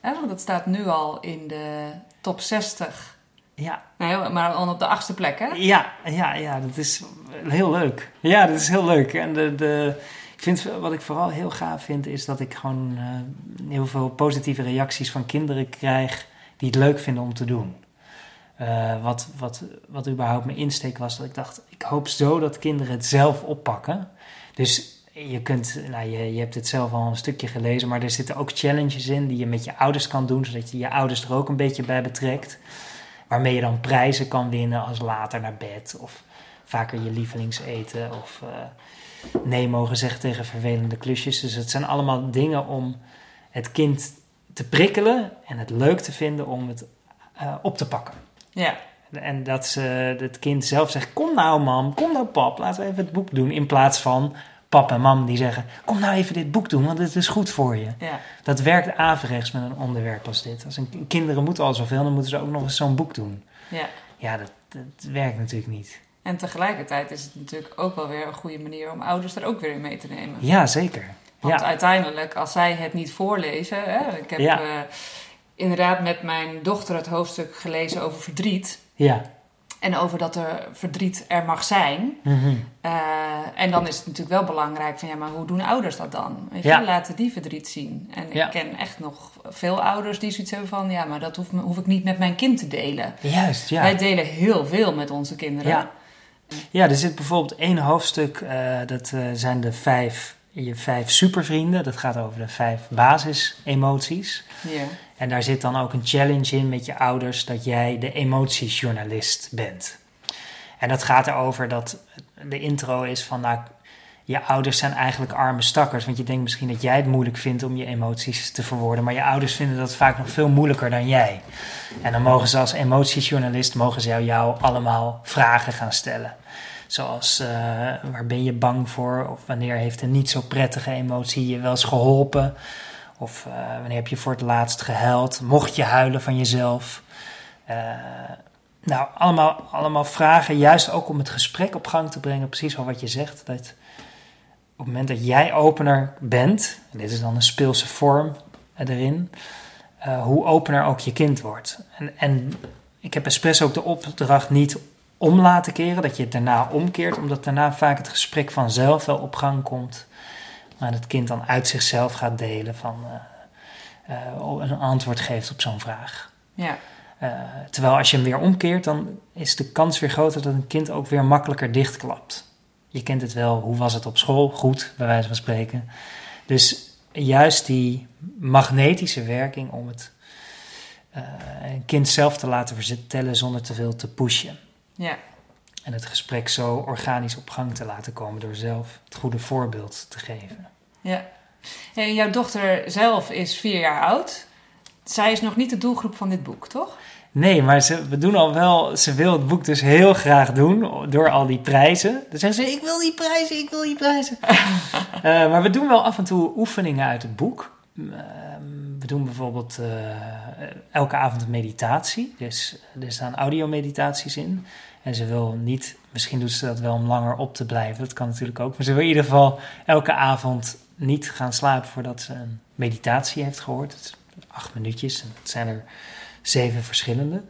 Hè? Want dat staat nu al in de top 60. Ja. Nee, maar al op de achtste plek, hè? Ja, ja, ja, dat is heel leuk. Ja, dat is heel leuk. En de, de, ik vind, wat ik vooral heel gaaf vind, is dat ik gewoon uh, heel veel positieve reacties van kinderen krijg die het leuk vinden om te doen. Uh, wat, wat, wat überhaupt mijn insteek was, dat ik dacht, ik hoop zo dat kinderen het zelf oppakken. Dus je kunt, nou, je, je hebt het zelf al een stukje gelezen, maar er zitten ook challenges in die je met je ouders kan doen, zodat je je ouders er ook een beetje bij betrekt. Waarmee je dan prijzen kan winnen als later naar bed, of vaker je lievelingseten, of uh, nee mogen zeggen tegen vervelende klusjes. Dus het zijn allemaal dingen om het kind te prikkelen en het leuk te vinden om het uh, op te pakken. Ja. En dat ze, het kind zelf zegt: Kom nou, mam, kom nou, pap, laten we even het boek doen. In plaats van pap en mam die zeggen: Kom nou even dit boek doen, want het is goed voor je. Ja. Dat werkt averechts met een onderwerp als dit. Als een, kinderen moeten al zoveel, dan moeten ze ook nog eens zo'n boek doen. ja. Ja, dat, dat werkt natuurlijk niet. En tegelijkertijd is het natuurlijk ook wel weer een goede manier om ouders er ook weer in mee te nemen. Ja, zeker. Want Ja, uiteindelijk, als zij het niet voorlezen. Hè, ik heb Ja. eh, inderdaad met mijn dochter het hoofdstuk gelezen over verdriet. ja. En over dat er verdriet er mag zijn. Mhm. Eh, en dan is het natuurlijk wel belangrijk van ja, maar hoe doen ouders dat dan? Weet je, Ja. laten die verdriet zien. En Ja. ik ken echt nog veel ouders die zoiets hebben van ja, maar dat hoef, hoef ik niet met mijn kind te delen. Juist, ja. Wij delen heel veel met onze kinderen. Ja. Ja, er zit bijvoorbeeld één hoofdstuk, eh, dat eh, zijn de vijf, je vijf supervrienden. Dat gaat over de vijf basisemoties. Ja. En daar zit dan ook een challenge in met je ouders dat jij de emotiejournalist bent. En dat gaat erover dat de intro is van, nou, je ouders zijn eigenlijk arme stakkers. Want je denkt misschien dat jij het moeilijk vindt om je emoties te verwoorden. Maar je ouders vinden dat vaak nog veel moeilijker dan jij. En dan mogen ze als emotiejournalist, mogen ze jou, allemaal vragen gaan stellen. Zoals, eh, waar ben je bang voor? Of wanneer heeft een niet zo prettige emotie je wel eens geholpen? Of eh, wanneer heb je voor het laatst gehuild? Mocht je huilen van jezelf? Eh, nou, allemaal, allemaal vragen, juist ook om het gesprek op gang te brengen. Precies wat je zegt. Dat op het moment dat jij opener bent, en dit is dan een speelse vorm erin, eh, hoe opener ook je kind wordt. En, en ik heb expres ook de opdracht niet om laten keren, dat je het daarna omkeert, omdat daarna vaak het gesprek vanzelf wel op gang komt. Maar het kind dan uit zichzelf gaat delen van eh, eh, een antwoord geeft op zo'n vraag. Ja. Terwijl als je hem weer omkeert, dan is de kans weer groter dat een kind ook weer makkelijker dichtklapt. Je kent het wel, hoe was het op school? Goed, bij wijze van spreken. Dus juist die magnetische werking om het eh, een kind zelf te laten vertellen zonder te veel te pushen. ja. En het gesprek zo organisch op gang te laten komen door zelf het goede voorbeeld te geven. Ja. En jouw dochter zelf is vier jaar oud. Zij is nog niet de doelgroep van dit boek, toch? Nee, maar ze, we doen al wel, ze wil het boek dus heel graag doen door al die prijzen. Dan zeggen ze, ik wil die prijzen, ik wil die prijzen. Eh, maar we doen wel af en toe oefeningen uit het boek. Ehm, we doen bijvoorbeeld eh, elke avond een meditatie. Dus er staan audiomeditaties in. En ze wil niet, misschien doet ze dat wel om langer op te blijven. Dat kan natuurlijk ook. Maar ze wil in ieder geval elke avond niet gaan slapen voordat ze een meditatie heeft gehoord. Is acht minuutjes. En het zijn er zeven verschillende.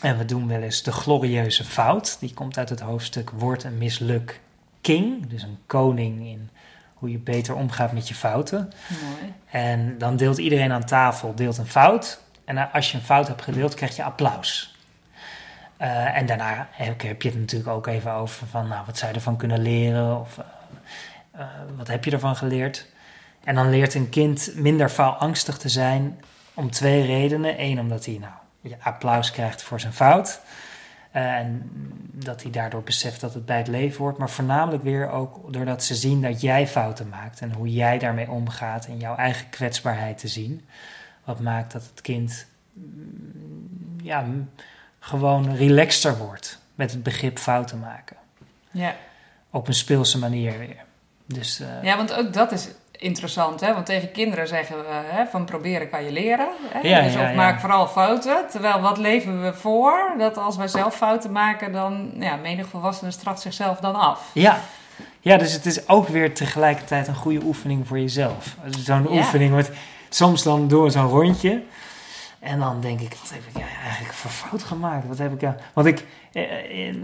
En we doen wel eens de glorieuze fout. Die komt uit het hoofdstuk Word een misluk king. Dus een koning in hoe je beter omgaat met je fouten. Mooi. En dan deelt iedereen aan tafel deelt een fout. En als je een fout hebt gedeeld, krijg je applaus. Eh, en daarna heb, heb je het natuurlijk ook even over van, nou, wat zou je ervan kunnen leren? Of eh, eh, wat heb je ervan geleerd? En dan leert een kind minder faalangstig te zijn om twee redenen. Eén, omdat hij nou, applaus krijgt voor zijn fout. Eh, en dat hij daardoor beseft dat het bij het leven hoort. Maar voornamelijk weer ook doordat ze zien dat jij fouten maakt. En hoe jij daarmee omgaat en jouw eigen kwetsbaarheid te zien. Wat maakt dat het kind mm, ja, gewoon relaxter wordt met het begrip fouten maken. Ja. Op een speelse manier weer. Dus eh, ja, want ook dat is interessant, hè? Want tegen kinderen zeggen we hè, van proberen kan je leren. Hè? Ja, dus ja, of ja. maak vooral fouten. Terwijl wat leven we voor? Dat als wij zelf fouten maken, dan ja, menig volwassene straft zichzelf dan af. Ja. ja, dus het is ook weer tegelijkertijd een goede oefening voor jezelf. Zo'n Ja. oefening, want soms dan doen we zo'n rondje. En dan denk ik, wat heb ik eigenlijk voor fout gemaakt? Wat heb ik nou- Want ik, eh, eh,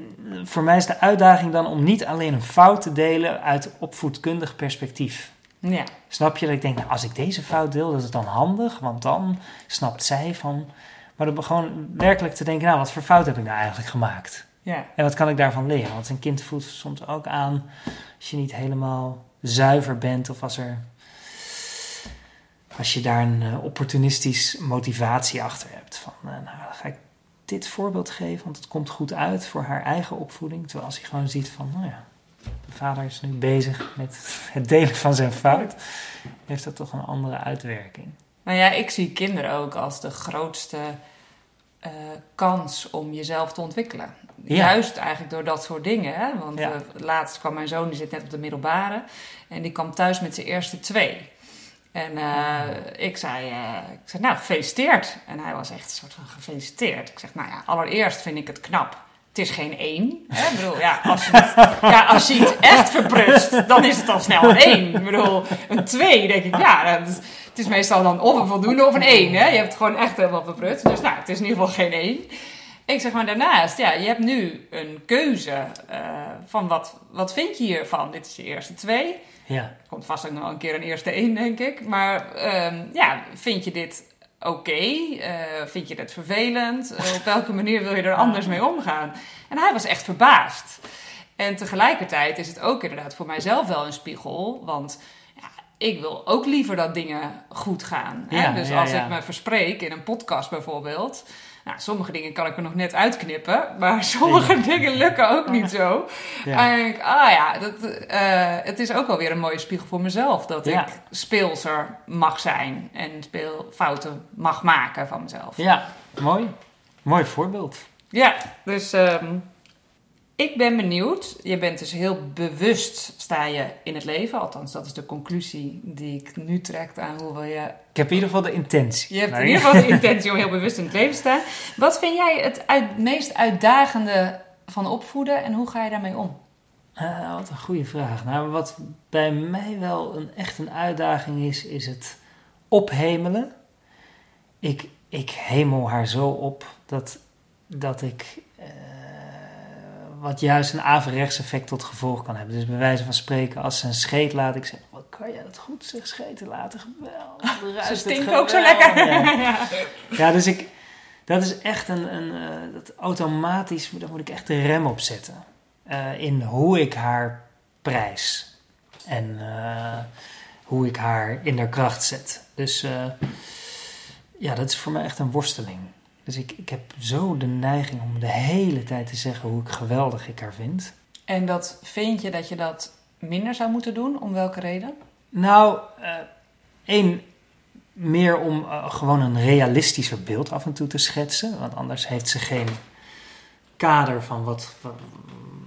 voor mij is de uitdaging dan om niet alleen een fout te delen uit opvoedkundig perspectief. Ja, Snap je? Dat ik denk, nou, als ik deze fout deel, dat is dan handig. Want dan snapt zij van... Maar dan gewoon werkelijk te denken, nou, wat voor fout heb ik nou eigenlijk gemaakt? ja, En wat kan ik daarvan leren? Want een kind voelt soms ook aan als je niet helemaal zuiver bent of als er. Als je daar een eh, opportunistisch motivatie achter hebt. Van eh, nou, dan ga ik dit voorbeeld geven, want het komt goed uit voor haar eigen opvoeding. Terwijl als hij gewoon ziet van, nou ja, de vader is nu bezig met het delen van zijn fout, heeft dat toch een andere uitwerking. Nou ja, ik zie kinderen ook als de grootste eh, kans om jezelf te ontwikkelen. Ja. Juist eigenlijk door dat soort dingen. Hè? Want Ja. eh, laatst kwam mijn zoon, die zit net op de middelbare. En die kwam thuis met zijn eerste twee. En eh, ik, zei, ik zei, nou, gefeliciteerd. En hij was echt een soort van gefeliciteerd. Ik zeg, nou ja, allereerst vind ik het knap. Het is geen één. Hè? Ik bedoel, ja, als je het, ja, als je het echt verprutst, dan is het al snel een één. Ik bedoel, een twee, denk ik, ja, dat is, het is meestal dan of een voldoende of een één. Hè? Je hebt het gewoon echt helemaal verprutst. Dus nou, het is in ieder geval geen één. Ik zeg maar daarnaast, ja, je hebt nu een keuze eh, van wat, wat vind je hiervan? Dit is je eerste twee. Ja. Er komt vast ook nog een keer een eerste één, denk ik. Maar ehm, ja, vind je dit oké? Eh, vind je dit vervelend? Op welke manier wil je er anders mee omgaan? En hij was echt verbaasd. En tegelijkertijd is het ook inderdaad voor mijzelf wel een spiegel. Want ja, ik wil ook liever dat dingen goed gaan. Hè? Ja, dus ja, als ik me verspreek in een podcast bijvoorbeeld. Nou, sommige dingen kan ik er nog net uitknippen. Maar sommige dingen lukken ook niet zo. Ja. En ik ah ja, dat, eh, het is ook wel weer een mooie spiegel voor mezelf. Dat Ja. ik speelser mag zijn en speelfouten mag maken van mezelf. ja, mooi. Mooi voorbeeld. Ja, dus ehm, ik ben benieuwd. Je bent dus heel bewust sta je in het leven. Althans, dat is de conclusie die ik nu trek aan hoe wil je... Ik heb in ieder geval de intentie. Je hebt in ieder geval de intentie om heel bewust in het leven te staan. Wat vind jij het uit, meest uitdagende van opvoeden en hoe ga je daarmee om? Ah, wat een goede vraag. Nou, wat bij mij wel een, echt een uitdaging is, is het ophemelen. Ik, ik hemel haar zo op dat, dat ik. Wat juist een averechts effect tot gevolg kan hebben. Dus bij wijze van spreken, als ze een scheet laat, ik zeg: Wat kan jij dat goed zeg, scheten laten? Geweldig. Ze het stinken ook zo geweldig." lekker. Ja. Ja. Ja, dus ik, dat is echt een, een eh, dat automatisch, daar moet ik echt de rem op zetten. Eh, in hoe ik haar prijs. En eh, hoe ik haar in haar kracht zet. Dus ja, dat is voor mij echt een worsteling. Dus ik, ik heb zo de neiging om de hele tijd te zeggen hoe ik geweldig ik haar vind. En dat vind je dat je dat minder zou moeten doen? Om welke reden? Nou, eh, één, meer om eh, gewoon een realistischer beeld af en toe te schetsen. Want anders heeft ze geen kader van wat,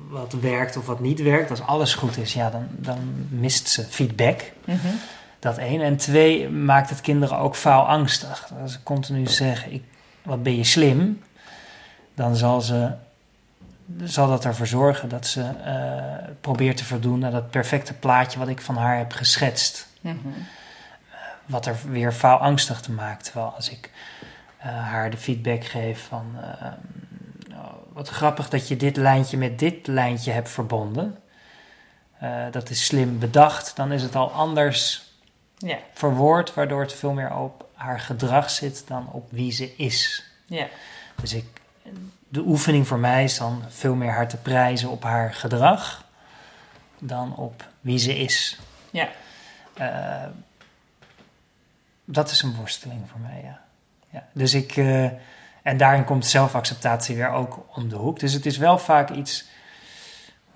wat, werkt of wat niet werkt. Als alles goed is, ja, dan, dan mist ze feedback. Dat één. En twee, maakt het kinderen ook faalangstig. Als ze continu zeggen, ik, wat ben je slim, dan zal, ze, zal dat ervoor zorgen dat ze eh, probeert te voldoen aan dat perfecte plaatje wat ik van haar heb geschetst. Mhm. Wat er weer faalangstig te maakt. Terwijl als ik eh, haar de feedback geef van... eh, nou, wat grappig dat je dit lijntje met dit lijntje hebt verbonden. Eh, dat is slim bedacht. Dan is het al anders Ja, verwoord, waardoor het veel meer op haar gedrag zit dan op wie ze is. ja, Dus ik, de oefening voor mij is dan veel meer haar te prijzen op haar gedrag dan op wie ze is. ja. Eh, dat is een worsteling voor mij, ja. ja. Dus ik, eh, en daarin komt zelfacceptatie weer ook om de hoek. Dus het is wel vaak iets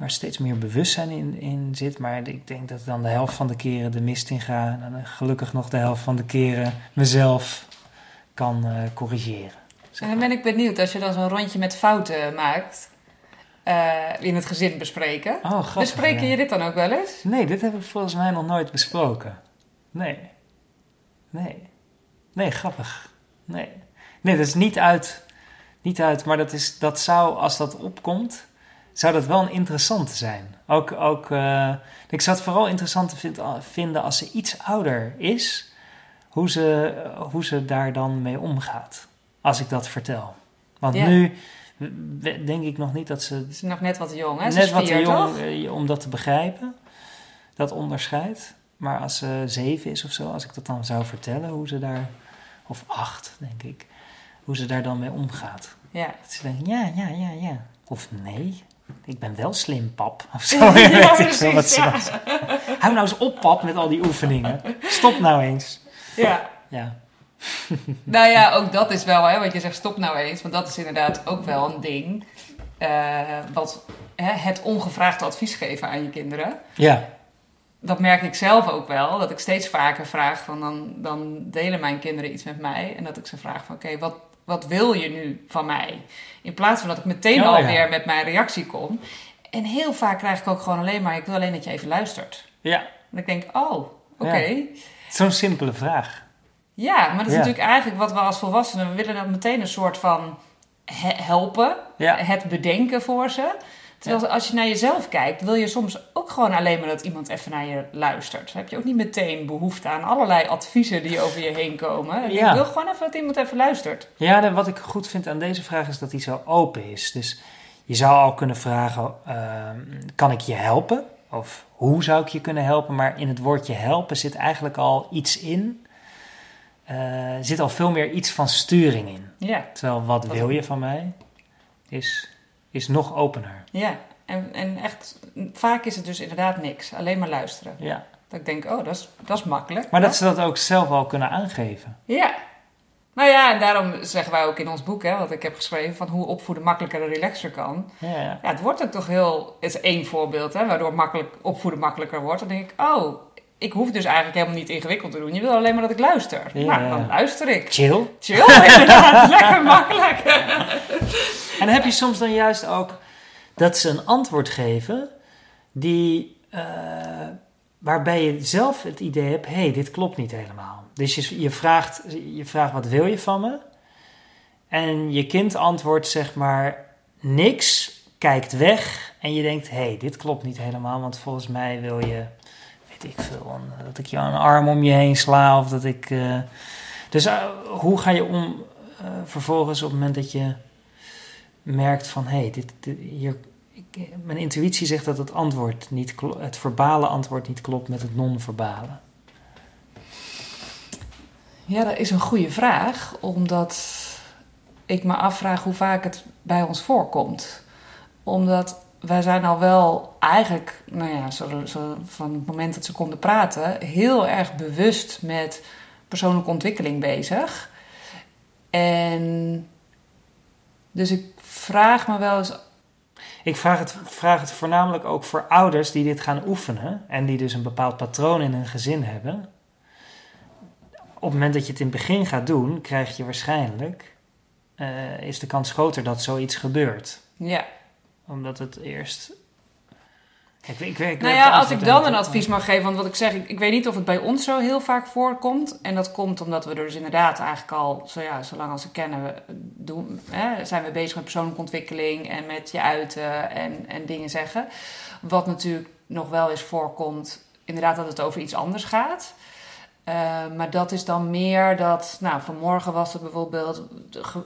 waar steeds meer bewustzijn in, in zit. Maar ik denk dat dan de helft van de keren de mist in ga. En dan gelukkig nog de helft van de keren mezelf kan eh, corrigeren. En dan ben ik benieuwd, als je dan zo'n rondje met fouten maakt, eh, in het gezin bespreken. Oh, grappig. Bespreken ja. je dit dan ook wel eens? Nee, dit heb ik volgens mij nog nooit besproken. Nee. Nee. Nee, grappig. Nee. Nee, dat is niet uit. Niet uit, maar dat, is, dat zou, als dat opkomt, zou dat wel een interessante zijn. Ook, ook eh, ik zou het vooral interessant te vind- vinden als ze iets ouder is, hoe ze, hoe ze daar dan mee omgaat. Als ik dat vertel. Want Ja. nu denk ik nog niet dat ze Ze is nog net wat jong, hè? Ze Net is wat vier, jong toch? eh, om dat te begrijpen. Dat onderscheid. Maar als ze zeven is of zo, als ik dat dan zou vertellen, hoe ze daar, of acht denk ik, hoe ze daar dan mee omgaat. Ja. Dat ze denkt, ja, ja, ja, ja. Of nee, ik ben wel slim, pap. Of zo. Ja, ik veel wat ze ja. Hou nou eens op, pap, met al die oefeningen. Stop nou eens. ja. Ja, Nou ja, ook dat is wel, hè, want je zegt stop nou eens, want dat is inderdaad ook wel een ding. Eh, wat hè, het ongevraagd advies geven aan je kinderen. ja, Dat merk ik zelf ook wel, dat ik steeds vaker vraag van dan, dan delen mijn kinderen iets met mij. En dat ik ze vraag van oké, wat, wat wil je nu van mij? In plaats van dat ik meteen Oh, alweer ja. met mijn reactie kom. En heel vaak krijg ik ook gewoon alleen maar, ik wil alleen dat je even luistert. Ja, En ik denk, oh, oké. Ja. zo'n simpele vraag. Ja, maar dat is Ja. natuurlijk eigenlijk wat we als volwassenen, we willen dan meteen een soort van he- helpen, het bedenken voor ze. Terwijl als je naar jezelf kijkt, wil je soms ook gewoon alleen maar dat iemand even naar je luistert. Dan heb je ook niet meteen behoefte aan allerlei adviezen die over je heen komen. Ja. Ik wil gewoon even dat iemand even luistert. Ja, wat ik goed vind aan deze vraag is dat hij zo open is. Dus je zou al kunnen vragen, ehm, kan ik je helpen? Of hoe zou ik je kunnen helpen? Maar in het woordje helpen zit eigenlijk al iets in. Eh, zit al veel meer iets van sturing in. Ja, Terwijl wat Wat- wil je van mij is, is nog opener. ja. En, en echt, vaak is het dus inderdaad niks. Alleen maar luisteren. Ja. Dat ik denk, oh, dat is, dat is makkelijk. Maar hè? dat ze dat ook zelf al kunnen aangeven. Ja. Nou ja, en daarom zeggen wij ook in ons boek, hè, wat ik heb geschreven, van hoe opvoeden makkelijker en relaxer kan. Ja, ja. Ja, het wordt ook toch heel, is één voorbeeld, hè, waardoor makkelijk, opvoeden makkelijker wordt. Dan denk ik, oh, ik hoef dus eigenlijk helemaal niet ingewikkeld te doen. Je wil alleen maar dat ik luister. Ja. Nou, dan luister ik. Chill. Chill, inderdaad. Lekker makkelijk. En heb je soms dan juist ook dat ze een antwoord geven die, eh, waarbij je zelf het idee hebt, hé, hey, dit klopt niet helemaal. Dus je, je, vraagt, je vraagt, wat wil je van me? En je kind antwoordt zeg maar niks, kijkt weg en je denkt, hé, hey, dit klopt niet helemaal, want volgens mij wil je, ik veel, dat ik je een arm om je heen sla of dat ik... eh, dus eh, hoe ga je om eh, vervolgens op het moment dat je merkt van hé, hey, dit, hier, ik, mijn intuïtie zegt dat het antwoord niet klo- het verbale antwoord niet klopt met het non-verbale. Ja, dat is een goede vraag, omdat ik me afvraag hoe vaak het bij ons voorkomt. Omdat wij zijn al wel eigenlijk, nou ja, zo, zo van het moment dat ze konden praten, heel erg bewust met persoonlijke ontwikkeling bezig. En dus ik vraag me wel eens Ik vraag het, vraag het voornamelijk ook voor ouders die dit gaan oefenen en die dus een bepaald patroon in hun gezin hebben. Op het moment dat je het in het begin gaat doen, krijg je waarschijnlijk, eh, is de kans groter dat zoiets gebeurt. Ja, Omdat het eerst... Ik, ik, ik, ik nou ja, als ik dan een advies mag geven, want wat ik zeg, ik, ik weet niet of het bij ons zo heel vaak voorkomt. En dat komt omdat we er dus inderdaad eigenlijk al, zo ja, zolang als we kennen, we doen, hè, zijn we bezig met persoonlijke ontwikkeling en met je uiten en, en dingen zeggen. Wat natuurlijk nog wel eens voorkomt, inderdaad dat het over iets anders gaat. Eh, maar dat is dan meer dat, nou, vanmorgen was het bijvoorbeeld,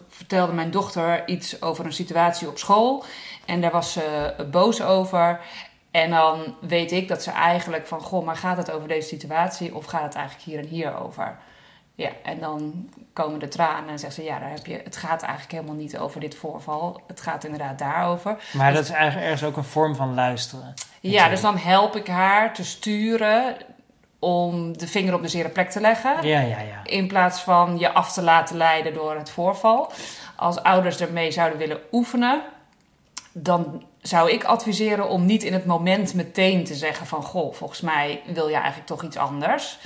vertelde mijn dochter iets over een situatie op school. En daar was ze boos over. En dan weet ik dat ze eigenlijk van, goh, maar gaat het over deze situatie of gaat het eigenlijk hier en hier over? Ja, en dan komen de tranen en zegt ze, ja, daar heb je, het gaat eigenlijk helemaal niet over dit voorval. Het gaat inderdaad daarover. Maar dat is eigenlijk ergens ook een vorm van luisteren. Ja, dus dan help ik haar te sturen om de vinger op de zere plek te leggen. Ja, ja, ja. In plaats van je af te laten leiden door het voorval. Als ouders ermee zouden willen oefenen, dan zou ik adviseren om niet in het moment meteen te zeggen van... goh, volgens mij wil je eigenlijk toch iets anders.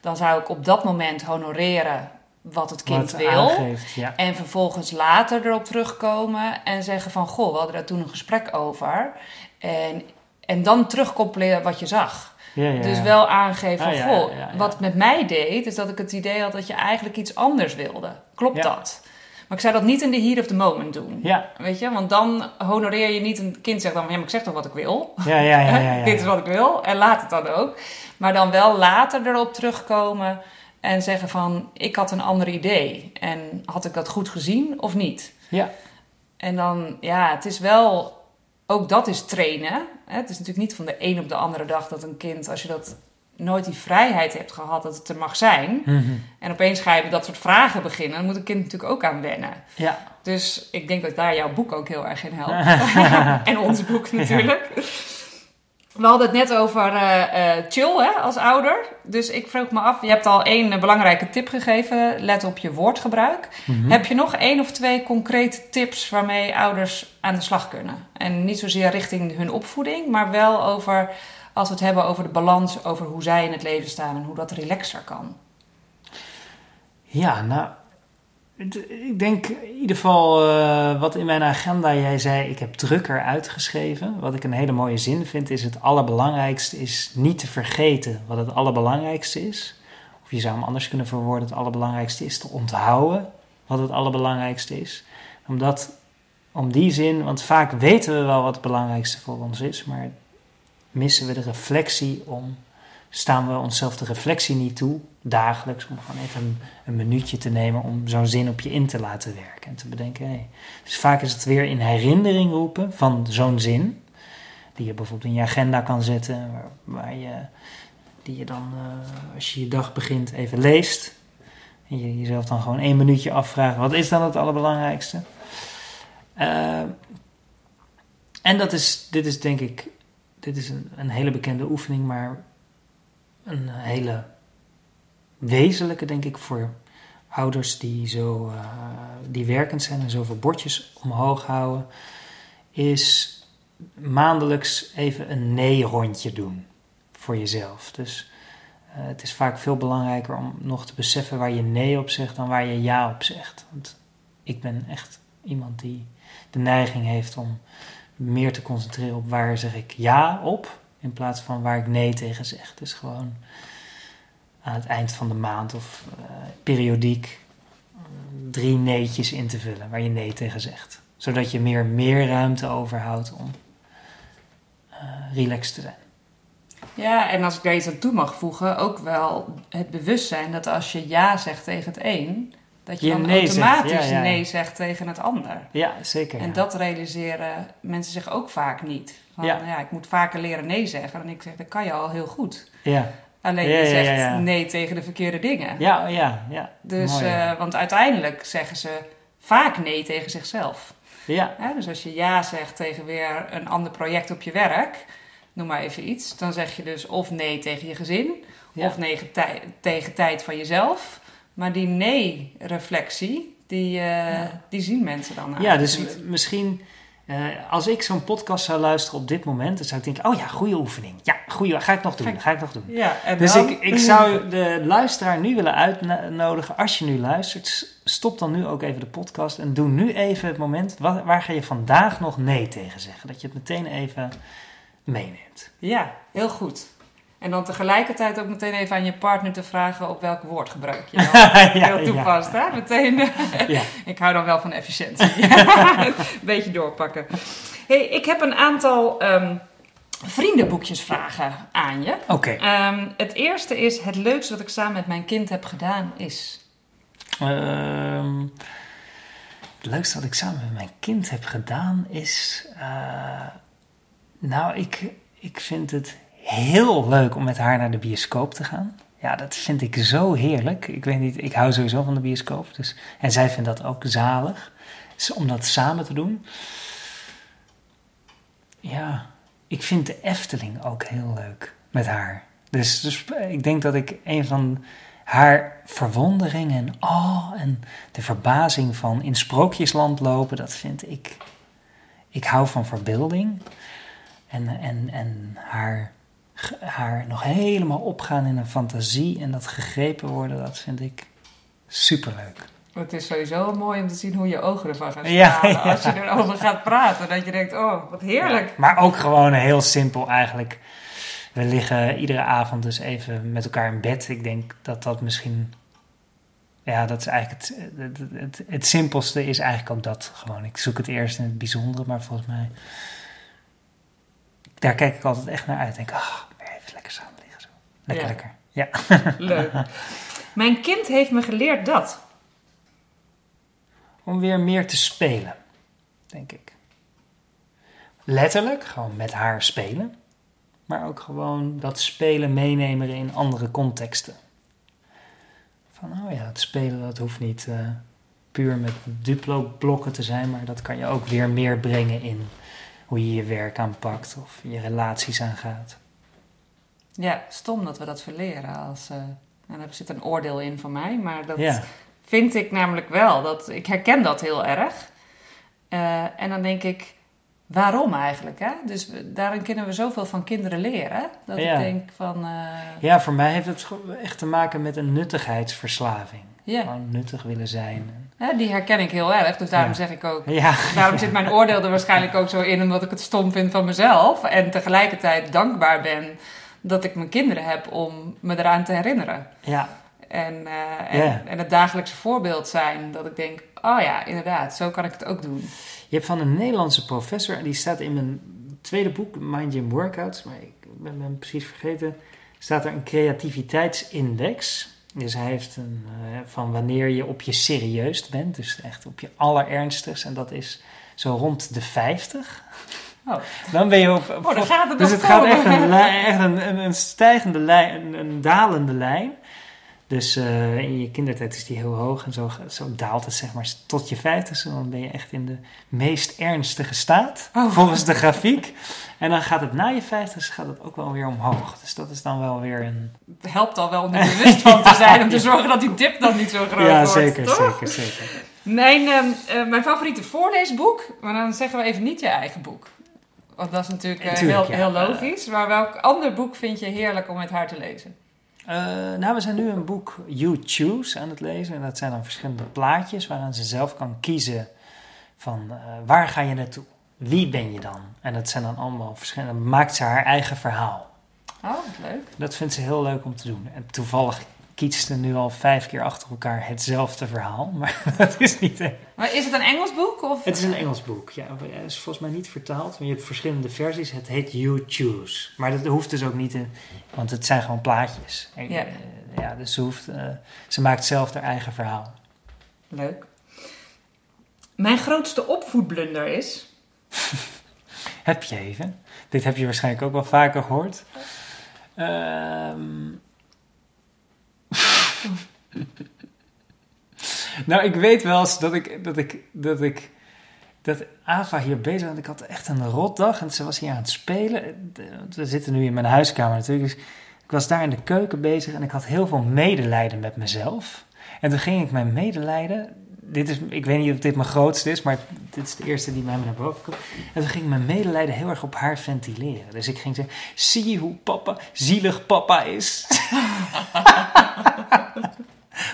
Dan zou ik op dat moment honoreren wat het kind Wat wil. aangeeft, ja. En vervolgens later erop terugkomen en zeggen van... goh, we hadden daar toen een gesprek over. En, en dan terugkoppelen wat je zag. Ja, ja, Dus wel aangeven van, Ah, goh, wat het met mij deed, is dat ik het idee had dat je eigenlijk iets anders wilde. Klopt dat? Maar ik zou dat niet in de heat of the moment doen. Ja, Weet je, want dan honoreer je niet een kind zegt dan, ja, maar ik zeg toch wat ik wil. ja, ja, ja, ja, ja. Dit is wat ik wil en laat het dan ook. Maar dan wel later erop terugkomen en zeggen van, ik had een ander idee. En had ik dat goed gezien of niet? Ja, En dan, ja, het is wel, ook dat is trainen. Het is natuurlijk niet van de een op de andere dag dat een kind, als je dat nooit die vrijheid hebt gehad dat het er mag zijn. Mhm. En opeens ga je met dat soort vragen beginnen. Dan moet een kind natuurlijk ook aan wennen. ja. Dus ik denk dat daar jouw boek ook heel erg in helpt. en ons boek natuurlijk. We hadden het net over eh, chill hè, als ouder. Dus ik vroeg me af, je hebt al één eh, belangrijke tip gegeven. Let op je woordgebruik. Mhm. Heb je nog één of twee concrete tips waarmee ouders aan de slag kunnen? En niet zozeer richting hun opvoeding, maar wel over, als we het hebben over de balans, over hoe zij in het leven staan en hoe dat relaxer kan. Ja, nou, Ik denk in ieder geval uh, wat in mijn agenda, jij zei, ik heb drukker uitgeschreven. Wat ik een hele mooie zin vind, is het allerbelangrijkste is niet te vergeten wat het allerbelangrijkste is. Of je zou hem anders kunnen verwoorden, het allerbelangrijkste is te onthouden wat het allerbelangrijkste is. Omdat, om die zin, want vaak weten we wel wat het belangrijkste voor ons is, maar missen we de reflectie om, staan we onszelf de reflectie niet toe, dagelijks, om gewoon even een, minuutje te nemen om zo'n zin op je in te laten werken en te bedenken. Hey. Dus vaak is het weer in herinnering roepen van zo'n zin, die je bijvoorbeeld in je agenda kan zetten, waar, je, die je dan, uh, als je je dag begint, even leest. En je jezelf dan gewoon één minuutje afvragen, wat is dan het allerbelangrijkste? Uh, en dat is, dit is denk ik dit is een, een hele bekende oefening, maar een hele wezenlijke, denk ik, voor ouders die, zo, uh, die werkend zijn en zoveel bordjes omhoog houden, is maandelijks even een nee-rondje doen voor jezelf. Dus uh, het is vaak veel belangrijker om nog te beseffen waar je nee op zegt dan waar je ja op zegt. Want ik ben echt iemand die de neiging heeft om meer te concentreren op waar zeg ik ja op, in plaats van waar ik nee tegen zeg. Dus gewoon aan het eind van de maand of uh, periodiek uh, drie neetjes in te vullen waar je nee tegen zegt. Zodat je meer, meer ruimte overhoudt om uh, relaxed te zijn. Ja, en als ik daar iets aan toe mag voegen, ook wel het bewustzijn dat als je ja zegt tegen het een, dat je, dan automatisch nee zegt tegen het ander. Ja, zeker. En dat realiseren mensen zich ook vaak niet. Van, ja. ja, ik moet vaker leren nee zeggen. En ik zeg, dat kan je al heel goed. Ja. Alleen je zegt nee tegen de verkeerde dingen. Ja, ja, ja. Dus, Mooi, uh, want uiteindelijk zeggen ze vaak nee tegen zichzelf. Ja. Dus als je ja zegt tegen weer een ander project op je werk, noem maar even iets, dan zeg je dus of nee tegen je gezin, of nee tegen tijd van jezelf. Maar die nee-reflectie, die, uh, die zien mensen dan Ja, dus misschien uh, als ik zo'n podcast zou luisteren op dit moment, dan zou ik denken: oh ja, goede oefening. Ja, goede, ga ik nog doen. Ga ik nog doen. Ja, en dus ik, ik zou de luisteraar nu willen uitnodigen, als je nu luistert, stop dan nu ook even de podcast en doe nu even het moment, waar, waar ga je vandaag nog nee tegen zeggen? Dat je het meteen even meeneemt. Ja, heel goed. En dan tegelijkertijd ook meteen even aan je partner te vragen op welk woord gebruik je dan. Heel toepast, hè? Meteen. ja. ik hou dan wel van efficiëntie. een beetje doorpakken. hey, ik heb een aantal um, vriendenboekjesvragen aan je. Oké. Um, het eerste is: het leukste wat ik samen met mijn kind heb gedaan is. Um, het leukste wat ik samen met mijn kind heb gedaan is. Uh, nou, ik, ik vind het heel leuk om met haar naar de bioscoop te gaan. Ja, dat vind ik zo heerlijk. Ik weet niet, ik hou sowieso van de bioscoop. Dus, en zij vindt dat ook zalig. Om dat samen te doen. Ja, ik vind de Efteling ook heel leuk met haar. Dus, dus ik denk dat ik een van haar verwondering en oh en de verbazing van in sprookjesland lopen, dat vind ik. Ik hou van verbeelding. En, en, en haar haar nog helemaal opgaan in een fantasie en dat gegrepen worden, dat vind ik superleuk. Het is sowieso mooi om te zien hoe je ogen ervan gaan stralen ja, als je erover gaat praten. Dat je denkt, oh, wat heerlijk. maar ook gewoon heel simpel eigenlijk. We liggen iedere avond dus even met elkaar in bed. Ik denk dat dat misschien... Ja, dat is eigenlijk het, het, het, het simpelste is eigenlijk ook dat gewoon. Ik zoek het eerst in het bijzondere, maar volgens mij daar kijk ik altijd echt naar uit. Denk, ah, oh, weer even lekker samen liggen zo. Lekker, ja. lekker. Ja. Leuk. Mijn kind heeft me geleerd dat. Om weer meer te spelen, denk ik. Letterlijk, gewoon met haar spelen. Maar ook gewoon dat spelen meenemen in andere contexten. Van, oh ja, het spelen dat hoeft niet uh, puur met Duplo-blokken te zijn, maar dat kan je ook weer meer brengen in hoe je je werk aanpakt of je relaties aangaat. Ja, stom dat we dat verleren. Als, uh, en er zit een oordeel in van mij, maar dat vind ik namelijk wel. Dat, ik herken dat heel erg. Uh, en dan denk ik, waarom eigenlijk? Hè? Dus daarin kunnen we zoveel van kinderen leren. Dat ik denk van... Uh... Ja, voor mij heeft het echt te maken met een nuttigheidsverslaving. Ja. Gewoon nuttig willen zijn. Ja, die herken ik heel erg, dus daarom Ja. zeg ik ook. Ja, Daarom zit mijn oordeel er waarschijnlijk ook zo in, omdat ik het stom vind van mezelf. En tegelijkertijd dankbaar ben dat ik mijn kinderen heb om me eraan te herinneren. ja, En, eh, en, en het dagelijkse voorbeeld zijn, dat ik denk, oh ja, inderdaad, zo kan ik het ook doen. Je hebt van een Nederlandse professor, en die staat in mijn tweede boek, Mind Gym Workouts, maar ik ben hem precies vergeten, staat er een creativiteitsindex. Dus hij heeft een, eh, van wanneer je op je serieus bent, dus echt op je allerernstigst, en dat is zo rond de 50. Oh. Dan ben je op... Oh, dan gaat het dus het gaat echt, een, echt een, een, een stijgende lijn, een, een dalende lijn. Dus eh, in je kindertijd is die heel hoog en zo, zo daalt het zeg maar tot je vijftigste. Dan ben je echt in de meest ernstige staat, Oh. volgens de grafiek. En dan gaat het na je vijftigste gaat het ook wel weer omhoog. Dus dat is dan wel weer een... Het helpt al wel om er bewust van te zijn, om te zorgen dat die dip dan niet zo groot ja, wordt. zeker, toch? zeker, zeker. Mijn, ehm, eh, mijn favoriete voorleesboek, maar dan zeggen we even niet je eigen boek. Want dat is natuurlijk eh, Tuurlijk, heel, ja. heel logisch. Maar welk ander boek vind je heerlijk om met haar te lezen? Eh, nou, we zijn nu een boek You Choose aan het lezen. En dat zijn dan verschillende plaatjes waaraan ze zelf kan kiezen van eh, waar ga je naartoe? Wie ben je dan? En dat zijn dan allemaal verschillende... Maakt ze haar eigen verhaal. Oh, wat leuk. Dat vindt ze heel leuk om te doen. En toevallig kiest ze nu al vijf keer achter elkaar hetzelfde verhaal. Maar dat is niet... Maar is het een Engels boek? Of? Het is een Engels boek, ja. Het is volgens mij niet vertaald. Maar je hebt verschillende versies. Het heet You Choose. Maar dat hoeft dus ook niet, in, want het zijn gewoon plaatjes. En, Ja. eh, ja, dus ze, hoeft, eh, ze maakt zelf haar eigen verhaal. Leuk. Mijn grootste opvoedblunder is... Heb je even? Dit heb je waarschijnlijk ook wel vaker gehoord. Ehm. nou, ik weet wel eens dat ik, dat ik, dat ik, dat Ava hier bezig was. Ik had echt een rotdag en ze was hier aan het spelen. We zitten nu in mijn huiskamer natuurlijk. Dus ik was daar in de keuken bezig en ik had heel veel medelijden met mezelf. En toen ging ik mijn medelijden. Dit is, ik weet niet of dit mijn grootste is, maar dit is de eerste die me naar boven komt. En toen ging mijn medelijden heel erg op haar ventileren. Dus ik ging zeggen: Zie je hoe papa zielig papa is?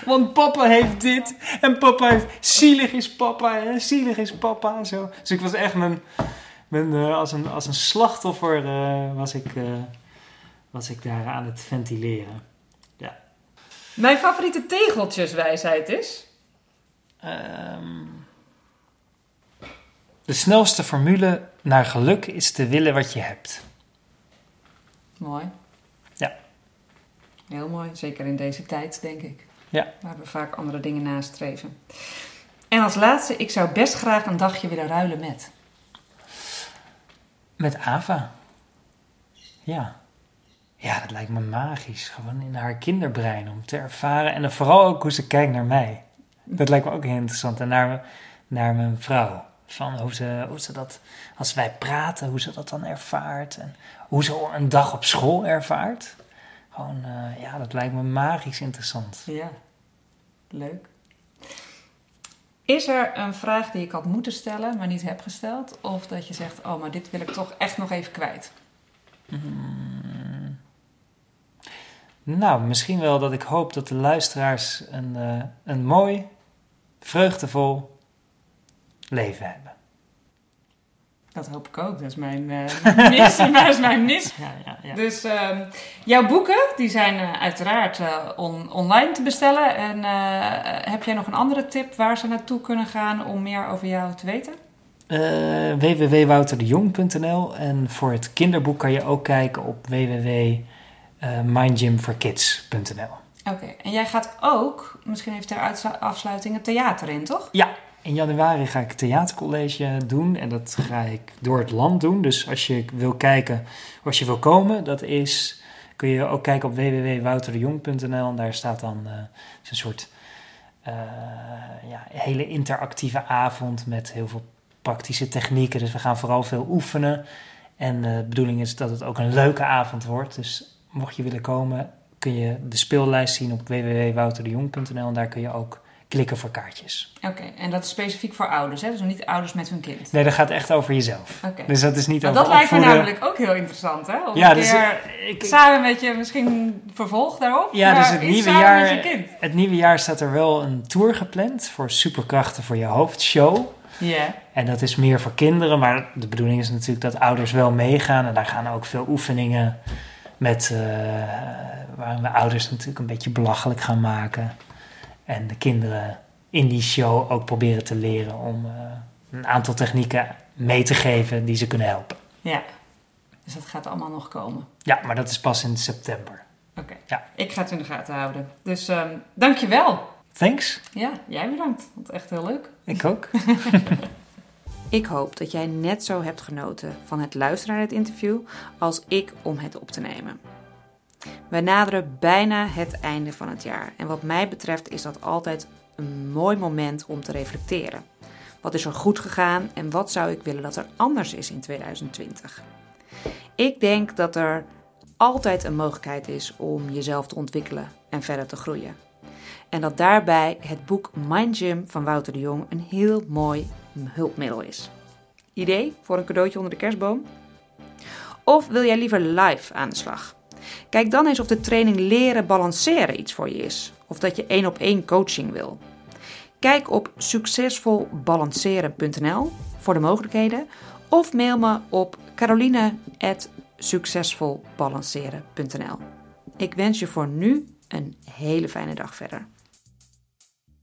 Want papa heeft dit en papa heeft. Zielig is papa, hè? Zielig is papa. Zo. Dus ik was echt mijn. mijn eh, als, een, als een slachtoffer eh, was, ik, eh, was ik daar aan het ventileren. Mijn favoriete tegeltjeswijsheid is... Ehm, de snelste formule naar geluk is te willen wat je hebt. Mooi. Ja. Heel mooi, zeker in deze tijd, denk ik. Ja. Waar we vaak andere dingen nastreven. En als laatste, ik zou best graag een dagje willen ruilen met. Met Ava. Ja. Ja, dat lijkt me magisch. Gewoon in haar kinderbrein om te ervaren. En dan vooral ook hoe ze kijkt naar mij. Dat lijkt me ook heel interessant. En naar, naar mijn vrouw. Van hoe ze, hoe ze dat, als wij praten, hoe ze dat dan ervaart. En hoe ze een dag op school ervaart. Gewoon, eh, ja, dat lijkt me magisch interessant. Ja, leuk. Is er een vraag die ik had moeten stellen, maar niet heb gesteld? Of dat je zegt, oh, maar dit wil ik toch echt nog even kwijt? Mm. Nou, misschien wel dat ik hoop dat de luisteraars een, eh, een mooi, vreugdevol leven hebben. Dat hoop ik ook. Dat is mijn eh mis. Dat is mijn mis. Ja, ja, ja. Dus ehm, jouw boeken, die zijn eh, uiteraard eh, on- online te bestellen. En heb jij nog een andere tip waar ze naartoe kunnen gaan om meer over jou te weten? Www.wouterdejong.nl en voor het kinderboek kan je ook kijken op www.mindgymforkids.nl. Oké, en jij gaat ook, misschien even ter afsluiting, het theater in, toch? In januari ga ik theatercollege doen en dat ga ik door het land doen. Dus als je wil kijken, als je wil komen, dat is, kun je ook kijken op www.wouterdejong.nl en daar staat dan is een soort eh, ja, hele interactieve avond met heel veel praktische technieken. Dus we gaan vooral veel oefenen en eh, de bedoeling is dat het ook een leuke avond wordt. Dus mocht je willen komen, kun je de speellijst zien op www.wouterdejong.nl en daar kun je ook klikken voor kaartjes. Oké, en dat is specifiek voor ouders, hè? Dus niet ouders met hun kind. Nee, dat gaat echt over jezelf. Oké. Dus dat is niet over dat lijkt me namelijk ook heel interessant, hè? Om Ja, een dus keer ik, samen met je misschien vervolg daarop. Ja, dus het nieuwe jaar- het nieuwe jaar staat er wel een tour gepland voor Superkrachten voor je hoofdshow. Ja. En dat is meer voor kinderen, maar de bedoeling is natuurlijk dat ouders wel meegaan. En daar gaan ook veel oefeningen met, eh waar we ouders natuurlijk een beetje belachelijk gaan maken. En de kinderen in die show ook proberen te leren om eh, een aantal technieken mee te geven die ze kunnen helpen. ja. Dus dat gaat allemaal nog komen. Ja, maar dat is pas in september. Oké. Ja. Ik ga het in de gaten houden. Dus ehm dankjewel. Thanks. Ja, jij bedankt. Want echt heel leuk. Ik ook. Ik hoop dat jij net zo hebt genoten van het luisteren naar dit interview als ik om het op te nemen. We naderen bijna het einde van het jaar en wat mij betreft is dat altijd een mooi moment om te reflecteren. Wat is er goed gegaan en wat zou ik willen dat er anders is in 2020? Ik denk dat er altijd een mogelijkheid is om jezelf te ontwikkelen en verder te groeien. En dat daarbij het boek Mind Gym van Wouter de Jong een heel mooi hulpmiddel is. Idee voor een cadeautje onder de kerstboom? Of wil jij liever live aan de slag? Kijk dan eens of de training leren balanceren iets voor je is. Of dat je één op één coaching wil. Kijk op succesvolbalanceren.nl voor de mogelijkheden. Of mail me op caroline.succesvolbalanceren.nl Ik wens je voor nu een hele fijne dag verder.